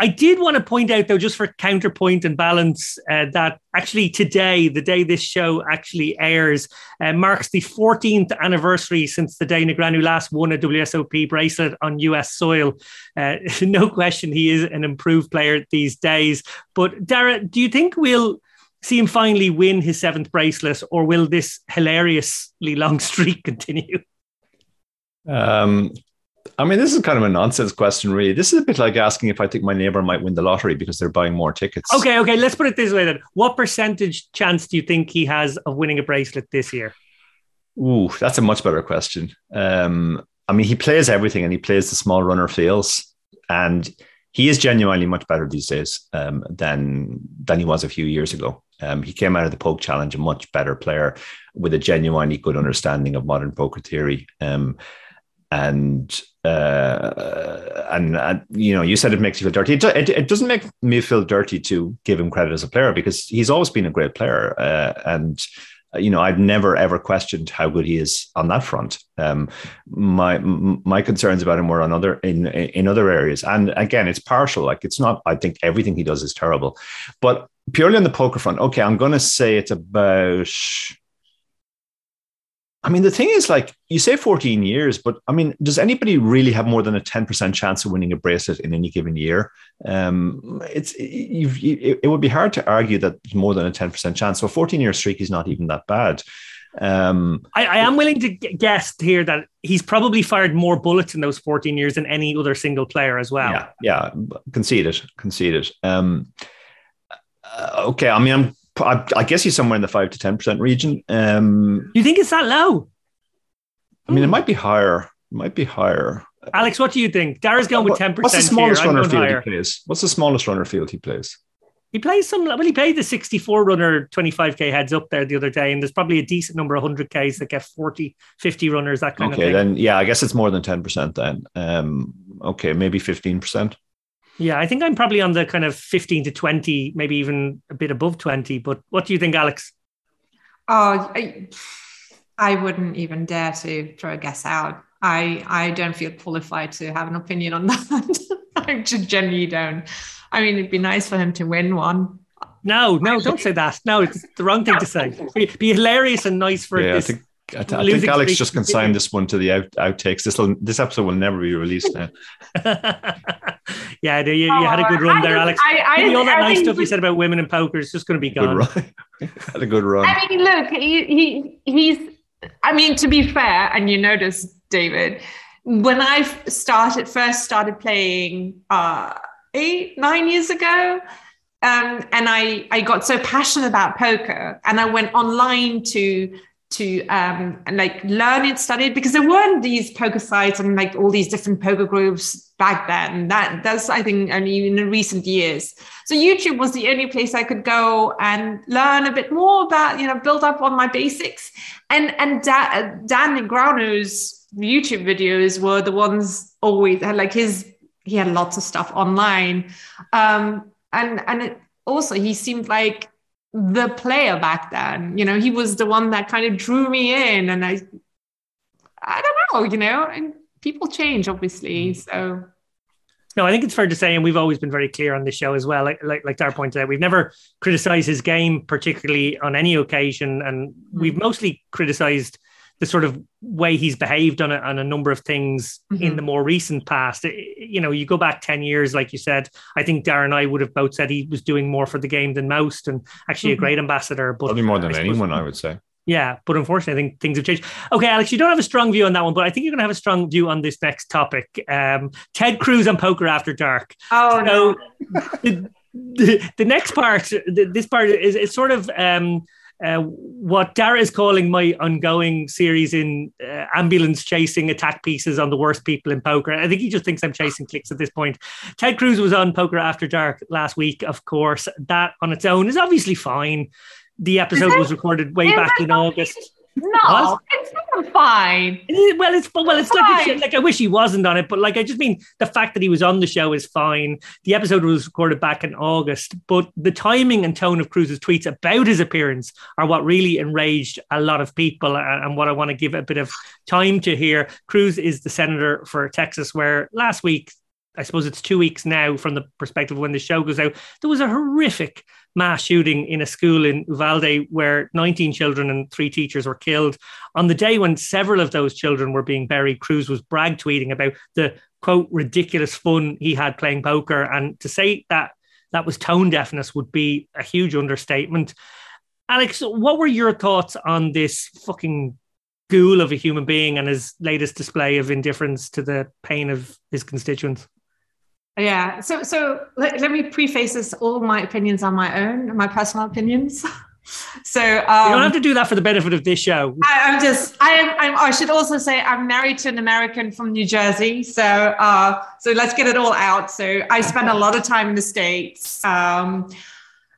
I did want to point out, though, just for counterpoint and balance, uh, that actually today, the day this show actually airs, uh, marks the 14th anniversary since the day Negreanu last won a WSOP bracelet on US soil. Uh, no question, he is an improved player these days. But Dara, do you think we'll see him finally win his seventh bracelet, or will this hilariously long streak continue? Um, I mean, this is kind of a nonsense question, really. This is a bit like asking if I think my neighbor might win the lottery because they're buying more tickets. Okay, okay. Let's put it this way then. What percentage chance do you think he has of winning a bracelet this year? Ooh, that's a much better question. Um, I mean, he plays everything and he plays the small runner feels. And he is genuinely much better these days um, than than he was a few years ago. Um, he came out of the Polk Challenge a much better player with a genuinely good understanding of modern poker theory. Um, and uh, and uh, you know, you said it makes you feel dirty. It, it, it, doesn't make me feel dirty to give him credit as a player because he's always been a great player. Uh, and you know, I've never ever questioned how good he is on that front. Um, my my concerns about him were on other in in other areas, and again, it's partial. Like it's not. I think everything he does is terrible, but purely on the poker front, okay, I'm going to say it's about I mean, the thing is, like you say, 14 years, but I mean, does anybody really have more than a 10% chance of winning a bracelet in any given year? Um, it's you, it would be hard to argue that more than a 10% chance. So, a 14 year streak is not even that bad. Um, I, I, am willing to guess here that he's probably fired more bullets in those 14 years than any other single player as well. Yeah, yeah, conceded, conceded. Um, uh, okay, I mean, I'm I, I, guess he's somewhere in the five to ten percent region. Um, you think it's that low? I mean, it might be higher. It might be higher. Alex, what do you think? Dara's going with ten percent. What's the smallest here. runner field higher. he plays? What's the smallest runner field he plays? He plays some. Well, he played the 64 runner 25k heads up there the other day, and there's probably a decent number of 100ks that get 40, 50 runners. That kind okay, of thing. Okay, then yeah, I guess it's more than 10 percent then. Um, okay, maybe 15 percent. Yeah, I think I'm probably on the kind of 15 to 20, maybe even a bit above 20. But what do you think, Alex? Oh, I, I wouldn't even dare to throw a guess out. I, I don't feel qualified to have an opinion on that. I just genuinely don't. I mean, it'd be nice for him to win one. No, no, don't say that. No, it's the wrong thing to say. Be, be hilarious and nice for yeah, this. Think I, th- I think Alex just consigned this one to the out- outtakes. This will, this episode will never be released now. yeah, you, you had a good run I there, Alex. I, I, all that I nice stuff you said about women in poker is just going to be gone. had a good run. I mean, look, he, he he's. I mean, to be fair, and you notice, David, when I started first started playing uh, eight nine years ago. Um, and I, I got so passionate about poker and I went online to to um, and like learn it, study it, because there weren't these poker sites and like all these different poker groups back then. That that's I think only in the recent years. So YouTube was the only place I could go and learn a bit more about, you know, build up on my basics. And and da- Dan Negreanu's YouTube videos were the ones always had like his. He had lots of stuff online, um, and and it, also he seemed like the player back then. You know, he was the one that kind of drew me in, and I, I don't know, you know, and people change obviously. Mm. So, no, I think it's fair to say, and we've always been very clear on this show as well. Like like like Dar pointed out, we've never criticized his game particularly on any occasion, and we've mm. mostly criticized the sort of way he's behaved on a, on a number of things mm-hmm. in the more recent past. You know, you go back 10 years, like you said, I think Dara and I would have both said he was doing more for the game than most and actually mm-hmm. a great ambassador. But Probably more than I anyone, I would say. Yeah, but unfortunately, I think things have changed. Okay, Alex, you don't have a strong view on that one, but I think you're going to have a strong view on this next topic. Um, Ted Cruz on Poker After Dark. Oh, so no. the, the, the, next part, the, this part is, is sort of um, uh, what Dara is calling my ongoing series in uh, ambulance chasing attack pieces on the worst people in poker. I think he just thinks I'm chasing clicks at this point. Ted Cruz was on Poker After Dark last week, of course. That on its own is obviously fine. The episode was recorded way back in August. No, it's not fine. Well, it's well, it's, it's like like I wish he wasn't on it, but like I just mean the fact that he was on the show is fine. The episode was recorded back in August, but the timing and tone of Cruz's tweets about his appearance are what really enraged a lot of people, and what I want to give a bit of time to here. Cruz is the senator for Texas, where last week I suppose it's two weeks now from the perspective when the show goes out. There was a horrific mass shooting in a school in Uvalde where 19 children and three teachers were killed. On the day when several of those children were being buried, Cruz was brag tweeting about the quote ridiculous fun he had playing poker. And to say that that was tone deafness would be a huge understatement. Alex, what were your thoughts on this fucking ghoul of a human being and his latest display of indifference to the pain of his constituents? Yeah. So so let, let me preface this. All my opinions are my own, my personal opinions. so um, you don't have to do that for the benefit of this show. I, am just. I am. I'm, i should also say I'm married to an American from New Jersey. So uh, so let's get it all out. So I spend a lot of time in the states. Um,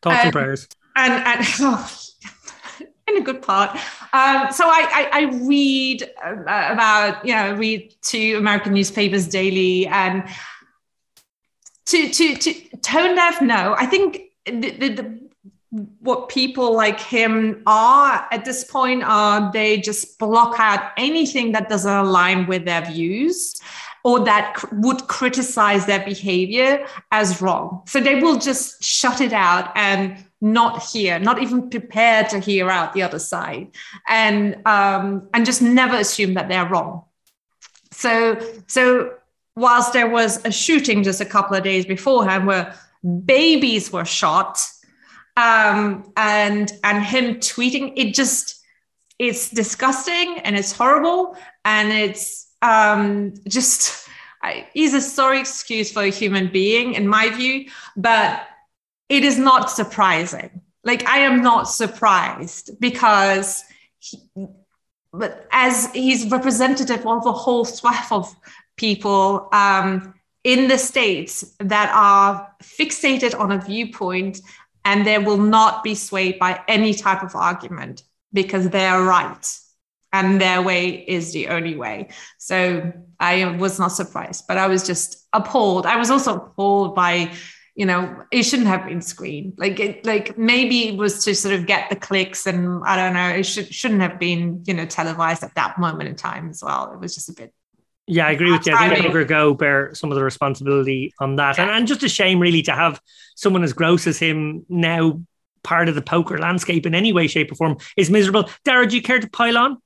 Thoughts and prayers. And and. Oh, in a good part. Um, so I, I, I read uh, about, you know, read two American newspapers daily and to to to tone deaf no i think the, the, the, what people like him are at this point are they just block out anything that doesn't align with their views or that cr- would criticize their behavior as wrong so they will just shut it out and not hear, not even prepared to hear out the other side, and um, and just never assume that they're wrong. So so whilst there was a shooting just a couple of days beforehand where babies were shot, um, and and him tweeting, it just it's disgusting and it's horrible and it's um, just he's a sorry excuse for a human being in my view, but it is not surprising. Like I am not surprised because he, but as he's representative of a whole swath of people um, in the states that are fixated on a viewpoint and they will not be swayed by any type of argument because they're right and their way is the only way. So I was not surprised, but I was just appalled. I was also appalled by you know it shouldn't have been screened like it like maybe it was to sort of get the clicks and i don't know it should, shouldn't have been you know televised at that moment in time as well it was just a bit yeah, I agree with you. I think PokerGo bear some of the responsibility on that. Yeah. And, and just a shame, really, to have someone as gross as him now part of the poker landscape in any way, shape, or form is miserable. Dara, do you care to pile on?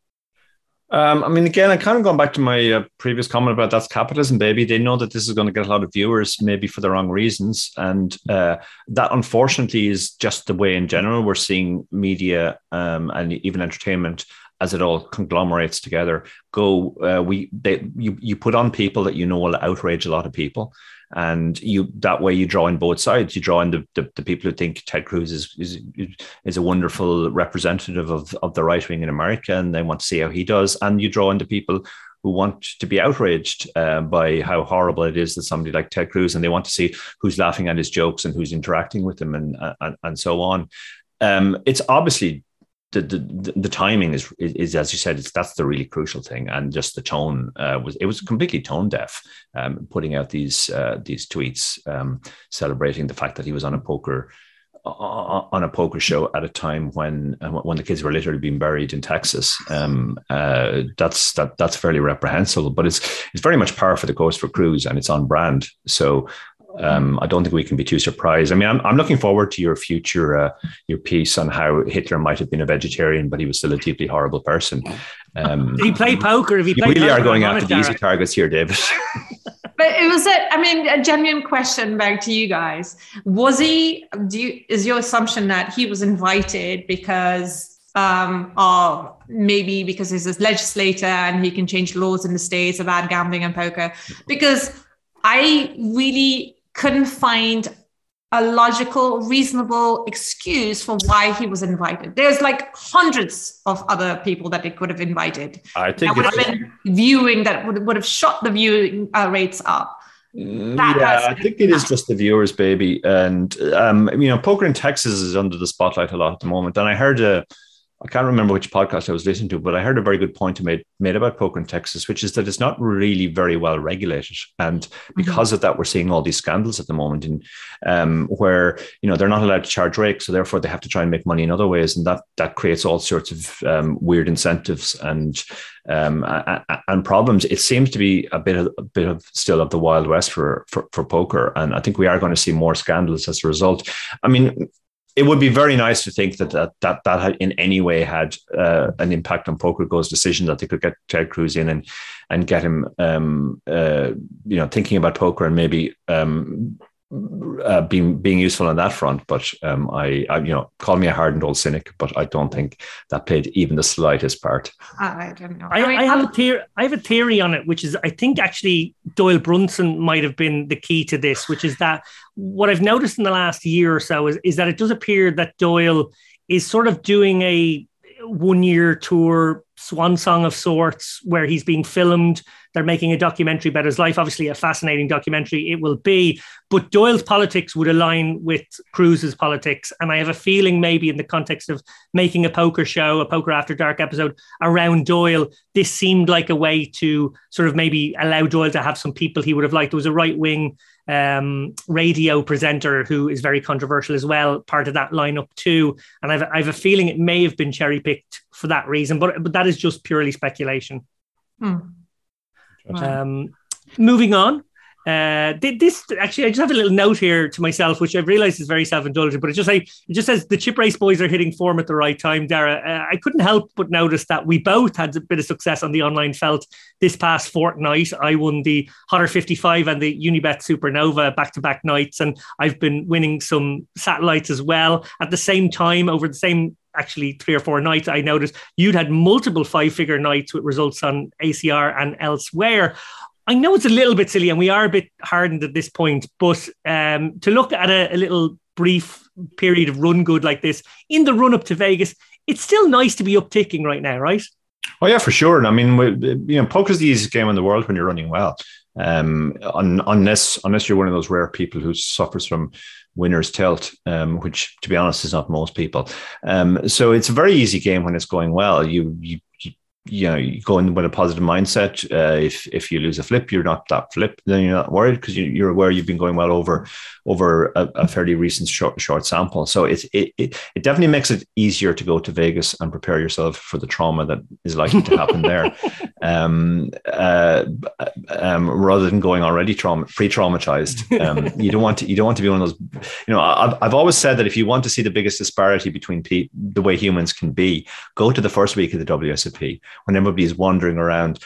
Um, I mean, again, I kind of going back to my uh, previous comment about that's capitalism, baby. They know that this is going to get a lot of viewers, maybe for the wrong reasons, and uh, that unfortunately is just the way in general we're seeing media um, and even entertainment as it all conglomerates together. Go, uh, we they you you put on people that you know will outrage a lot of people, and you that way you draw in both sides. You draw in the, the, the people who think Ted Cruz is, is is a wonderful representative of of the right wing in America, and they want to see how he does, and you draw in the people who want to be outraged uh, by how horrible it is that somebody like Ted Cruz, and they want to see who's laughing at his jokes and who's interacting with him, and and, and so on. Um, it's obviously the, the timing is, is, is as you said it's that's the really crucial thing and just the tone uh, was it was completely tone deaf um, putting out these uh, these tweets um, celebrating the fact that he was on a poker on a poker show at a time when uh, when the kids were literally being buried in Texas. Um, uh, that's that that's fairly reprehensible, but it's it's very much par for the course for Cruz, and it's on brand. So um, I don't think we can be too surprised. I mean, I'm, I'm looking forward to your future, uh, your piece on how Hitler might have been a vegetarian, but he was still a deeply horrible person. Um, Did he play poker? If he you really are going after the easy targets here, David. but it was a, I mean, a genuine question back to you guys. Was he? Do you, is your assumption that he was invited because? Um, or maybe because he's a legislator and he can change laws in the states about gambling and poker. Because I really couldn't find a logical, reasonable excuse for why he was invited. There's like hundreds of other people that they could have invited. I think that would have been viewing that would, would have shot the viewing uh, rates up. Mm, that yeah, I think it is just the viewers, baby. And um, you know, poker in Texas is under the spotlight a lot at the moment. And I heard a I can't remember which podcast I was listening to, but I heard a very good point made made about poker in Texas, which is that it's not really very well regulated, and mm-hmm. because mm-hmm. of that, we're seeing all these scandals at the moment, in um, where you know they're not allowed to charge rates, so therefore they have to try and make money in other ways, and that that creates all sorts of um, weird incentives and um, and problems. It seems to be a bit of a bit of still of the wild west for for, for poker, and I think we are going to see more scandals as a result. I mean, it would be very nice to think that that that, that had in any way had uh, an impact on PokerGo's decision that they could get Ted Cruz in and and get him, um, uh, you know, thinking about poker and maybe um, uh, being being useful on that front. But um, I, I, you know, call me a hardened old cynic, but I don't think that played even the slightest part. I don't know. I, I, have a theory. I have a theory on it, which is I think actually Doyle Brunson might have been the key to this, which is that what I've noticed in the last year or so is, is that it does appear that Doyle is sort of doing a one year tour swan song of sorts where he's being filmed. They're making a documentary about his life. Obviously, a fascinating documentary it will be. But Doyle's politics would align with Cruz's politics. And I have a feeling maybe in the context of making a poker show, a poker after dark episode around Doyle, this seemed like a way to sort of maybe allow Doyle to have some people he would have liked. There was a right wing um, radio presenter who is very controversial as well, part of that lineup too. And I've, I've a feeling it may have been cherry picked for that reason, but, but that is just purely speculation. Hmm. Um, moving on. Uh, this actually, I just have a little note here to myself, which I've realised is very self-indulgent, but it just like it just says the chip race boys are hitting form at the right time. Dara, uh, I couldn't help but notice that we both had a bit of success on the online felt this past fortnight. I won the Hotter 55 and the Unibet Supernova back-to-back nights, and I've been winning some satellites as well at the same time over the same actually three or four nights, I noticed you'd had multiple five figure nights with results on ACR and elsewhere. I know it's a little bit silly and we are a bit hardened at this point, but um, to look at a, a little brief period of run good like this in the run up to Vegas, it's still nice to be upticking right now, right? Oh yeah, for sure. And I mean, you know, poker's the easiest game in the world when you're running well. Um, unless unless you're one of those rare people who suffers from winner's tilt, um, which to be honest is not most people. Um, so it's a very easy game when it's going well. You you you know you go in with a positive mindset. Uh, if if you lose a flip, you're not that flip. Then you're not worried because you, are aware you've been going well over over a, a fairly recent short short sample. So it's it, it it definitely makes it easier to go to Vegas and prepare yourself for the trauma that is likely to happen there, um, uh, um, rather than going already trauma pre traumatized. Um, you don't want to you don't want to be one of those. You know, I've I've always said that if you want to see the biggest disparity between pe- the way humans can be, go to the first week of the WSOP when everybody's wandering around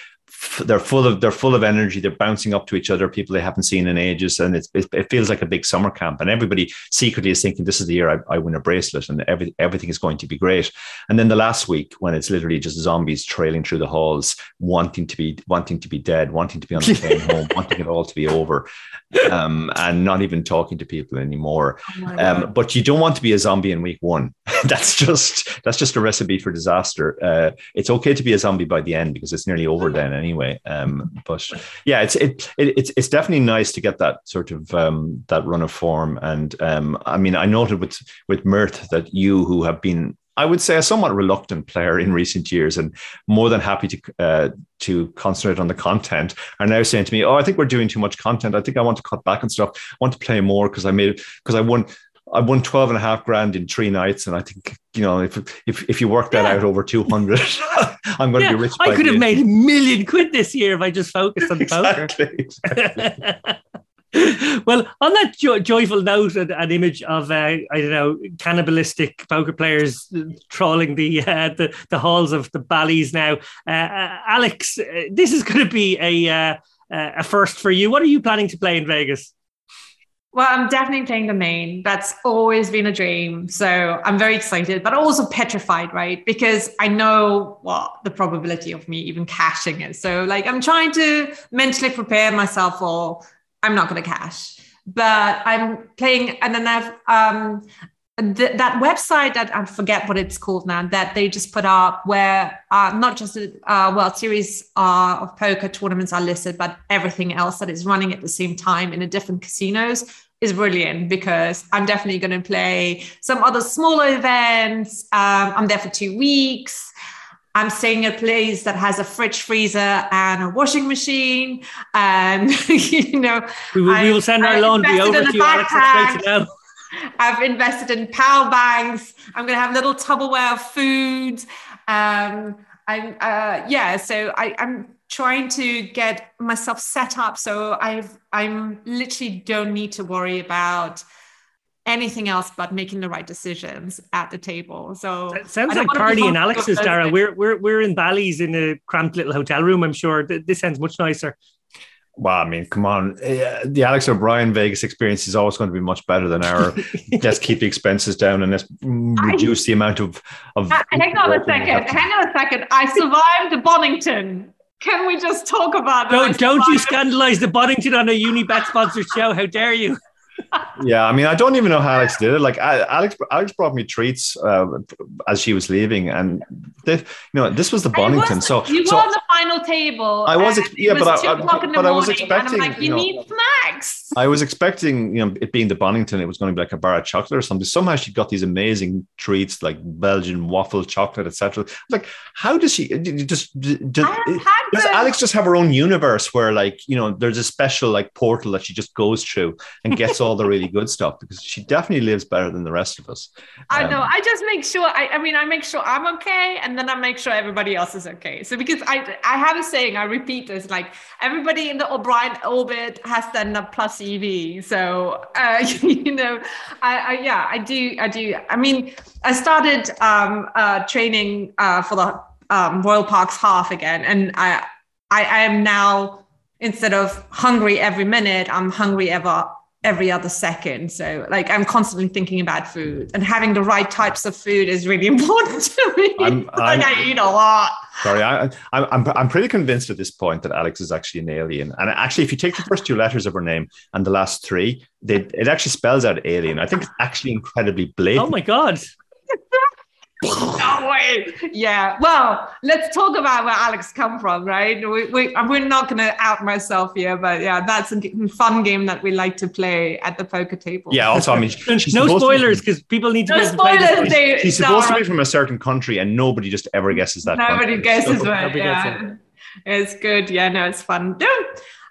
they're full of they're full of energy. They're bouncing up to each other, people they haven't seen in ages, and it, it feels like a big summer camp. And everybody secretly is thinking, "This is the year I, I, win a bracelet, and every, everything is going to be great." And then the last week, when it's literally just zombies trailing through the halls, wanting to be wanting to be dead, wanting to be on the plane home, wanting it all to be over, um, and not even talking to people anymore. Oh um, but you don't want to be a zombie in week one. that's just that's just a recipe for disaster. Uh, it's okay to be a zombie by the end because it's nearly over then anyway. Um, but yeah, it's it, it, it's it's definitely nice to get that sort of um, that run of form. And um, I mean, I noted with with Mirth that you who have been I would say a somewhat reluctant player in recent years, and more than happy to uh, to concentrate on the content, are now saying to me, "Oh, I think we're doing too much content. I think I want to cut back and stuff. I want to play more because I made because I won I won 12 and a half grand in three nights. And I think, you know, if if, if you work that yeah. out over 200, I'm going yeah, to be rich. I could have made a million quid this year if I just focused on exactly, poker. Exactly. well, on that jo- joyful note, an, an image of, uh, I don't know, cannibalistic poker players trawling the, uh, the, the halls of the Bally's now. Uh, uh Alex, uh, this is going to be a, uh, a first for you. What are you planning to play in Vegas? Well, I'm definitely playing the main. That's always been a dream. So I'm very excited, but also petrified, right? Because I know what the probability of me even cashing is. So, like, I'm trying to mentally prepare myself for I'm not going to cash, but I'm playing. And then I've, um, th- that website that I forget what it's called now that they just put up where uh, not just a uh, World Series uh, of poker tournaments are listed, but everything else that is running at the same time in the different casinos is brilliant because I'm definitely going to play some other smaller events. Um, I'm there for two weeks. I'm staying at a place that has a fridge, freezer, and a washing machine. And you know, we will, we will send our laundry over to you, Alex. I've invested in power banks. I'm going to have little Tupperware of food. Um, I'm, uh, yeah, so I, I'm trying to get myself set up so I've, I'm literally don't need to worry about anything else but making the right decisions at the table. So it sounds like party and Alex's, Dara. We're we're we're in Bally's in a cramped little hotel room. I'm sure this sounds much nicer. Well, I mean, come on. Uh, the Alex O'Brien Vegas experience is always going to be much better than our. let's keep the expenses down and let's reduce I, the amount of. of hang on a second. Hang on a second. I survived the Bonnington. Can we just talk about that? Don't, don't you scandalize the Bonnington on a Unibet sponsored show. How dare you? Yeah, I mean, I don't even know how Alex did it. Like, Alex, Alex brought me treats uh, as she was leaving, and they, you know, this was the Bonnington. Was, so you so were on the final table. I was, yeah, was but I, I but I was expecting. Like, you, you know, need snacks. I was expecting, you know, it being the Bonnington, it was going to be like a bar of chocolate or something. Somehow she got these amazing treats like Belgian waffle chocolate, etc. Like, how does she just? Does, does Alex just have her own universe where, like, you know, there's a special like portal that she just goes through and gets all all the really good stuff because she definitely lives better than the rest of us. I know. Um, I just make sure. I, I mean, I make sure I'm okay, and then I make sure everybody else is okay. So because I I have a saying, I repeat this: like everybody in the O'Brien orbit has then a plus EV. So uh, you know, I, I yeah, I do. I do. I mean, I started um, uh, training uh, for the um, Royal Parks half again, and I, I I am now instead of hungry every minute, I'm hungry ever every other second. So like I'm constantly thinking about food and having the right types of food is really important to me. I'm, like I'm, I eat a lot. Sorry, I, am I'm, I'm pretty convinced at this point that Alex is actually an alien. And actually, if you take the first two letters of her name and the last three, they, it actually spells out alien. I think it's actually incredibly blatant. Oh my God no way. Yeah. Well, let's talk about where Alex come from, right? We, we, we're not going to out myself here, but yeah, that's a fun game that we like to play at the poker table. Yeah. Also, I mean, no spoilers because people need to. No spoilers. They, she's supposed to be from a certain country, and nobody just ever guesses that. Nobody country. guesses so, it. Yeah. It. It's good. Yeah. No, it's fun.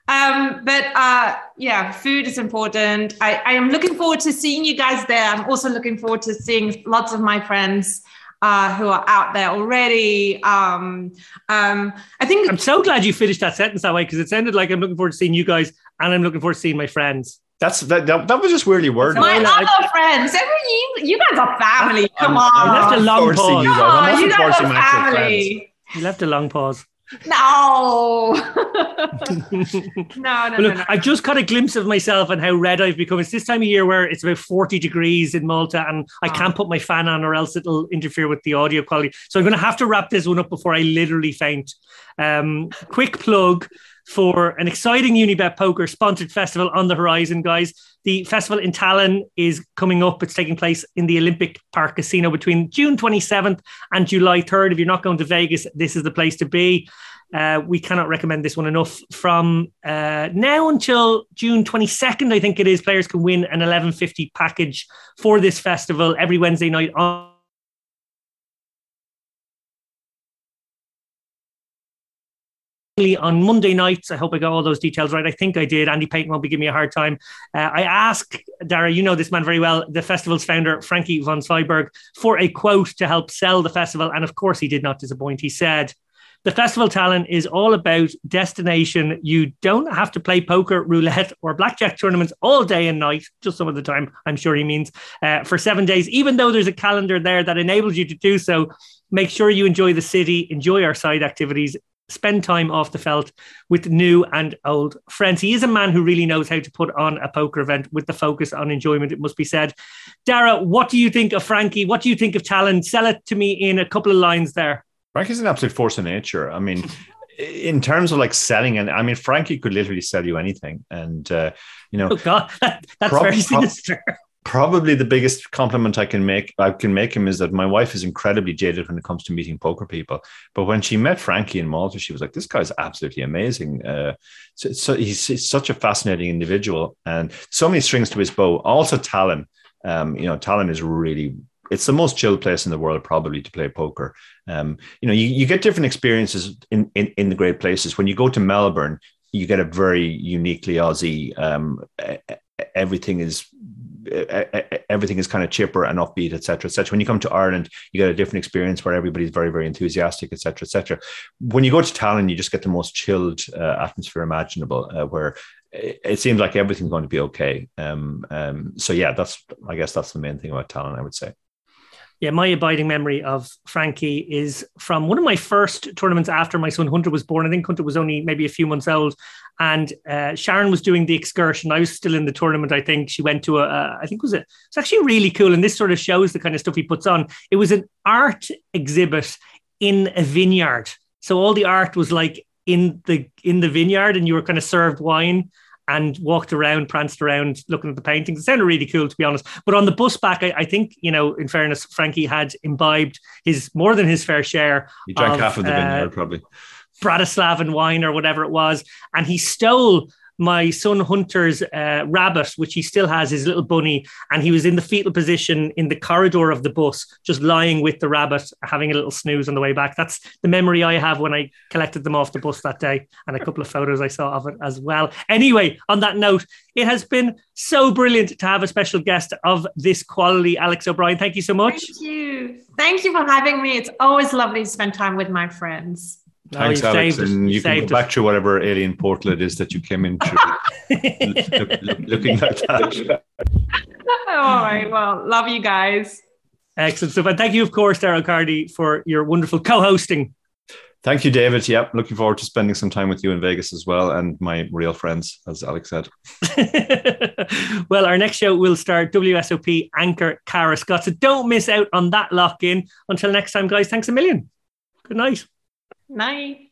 Um, but uh, yeah, food is important. I, I am looking forward to seeing you guys there. I'm also looking forward to seeing lots of my friends uh, who are out there already. Um, um, I think I'm so glad you finished that sentence that way because it sounded like I'm looking forward to seeing you guys and I'm looking forward to seeing my friends. That's that, that, that was just weirdly worded. My other I, friends, you, you guys are family. Come I'm, on, you left a long pause. You guys, you guys are family. You left a long pause. No. no, no, look, no, no, I just caught a glimpse of myself and how red I've become. It's this time of year where it's about 40 degrees in Malta and I oh. can't put my fan on or else it'll interfere with the audio quality. So I'm going to have to wrap this one up before I literally faint. Um, quick plug for an exciting Unibet Poker sponsored festival on the horizon, guys. The festival in Tallinn is coming up. It's taking place in the Olympic Park Casino between June 27th and July 3rd. If you're not going to Vegas, this is the place to be. Uh, we cannot recommend this one enough. From uh, now until June 22nd, I think it is, players can win an 1150 package for this festival every Wednesday night on on Monday nights. I hope I got all those details right. I think I did. Andy Payton won't be giving me a hard time. Uh, I asked Dara, you know this man very well, the festival's founder, Frankie von Zweibergk, for a quote to help sell the festival. And of course, he did not disappoint. He said, the festival talent is all about destination. You don't have to play poker, roulette, or blackjack tournaments all day and night, just some of the time, I'm sure he means, uh, for seven days, even though there's a calendar there that enables you to do so. Make sure you enjoy the city, enjoy our side activities, spend time off the felt with new and old friends. He is a man who really knows how to put on a poker event with the focus on enjoyment, it must be said. Dara, what do you think of Frankie? What do you think of Tallinn? Sell it to me in a couple of lines there. Frankie's an absolute force of nature. I mean, in terms of like selling, and I mean, Frankie could literally sell you anything. And, uh, you know, oh God, that's prob- very sinister probably the biggest compliment I can make I can make him is that my wife is incredibly jaded when it comes to meeting poker people. But when she met Frankie in Malta, she was like, "This guy's absolutely amazing. Uh, so, so he's, he's, such a fascinating individual, and so many strings to his bow. Also, Tallinn. Um, you know, Tallinn is really it's the most chilled place in the world probably to play poker. Um, you know, you, you get different experiences in, in in the great places. When you go to Melbourne, you get a very uniquely Aussie. Um, everything is everything is kind of chipper and upbeat, etc., etc. When you come to Ireland, you get a different experience where everybody's very, very enthusiastic, etc., etc. When you go to Tallinn, you just get the most chilled uh, atmosphere imaginable, uh, where it seems like everything's going to be okay. Um, um, so yeah, that's I guess that's the main thing about Tallinn, I would say yeah, my abiding memory of Frankie is from one of my first tournaments after my son Hunter was born. I think Hunter was only maybe a few months old, and uh, Sharon was doing the excursion. I was still in the tournament. I think she went to a, I think it was a, it's actually really cool, and this sort of shows the kind of stuff he puts on. It was an art exhibit in a vineyard, so all the art was like in the in the vineyard, and you were kind of served wine and walked around, pranced around, looking at the paintings. It sounded really cool, to be honest. But on the bus back, I, I think you know, in fairness, Frankie had imbibed his more than his fair share. He drank of, half of the vineyard, uh, probably. Bratislavan wine or whatever it was, and he stole my son Hunter's uh, rabbit, which he still has, his little bunny, and he was in the fetal position in the corridor of the bus, just lying with the rabbit, having a little snooze on the way back. That's the memory I have when I collected them off the bus that day, and a couple of photos I saw of it as well. Anyway, on that note, it has been so brilliant to have a special guest of this quality, Alex O'Brien. Thank you so much. Thank you. Thank you for having me. It's always lovely to spend time with my friends. Thanks, oh, Alex. And you can go back to whatever alien portal it is that you came into look, look, looking at that. All right. Well, love you guys. Excellent stuff. And thank you, of course, Dara O'Kearney, for your wonderful co hosting. Thank you, David. Yep. Looking forward to spending some time with you in Vegas as well and my real friends, as Alex said. well, our next show will star WSOP anchor Kara Scott. So don't miss out on that lock in. Until next time, guys, thanks a million. Good night. Night.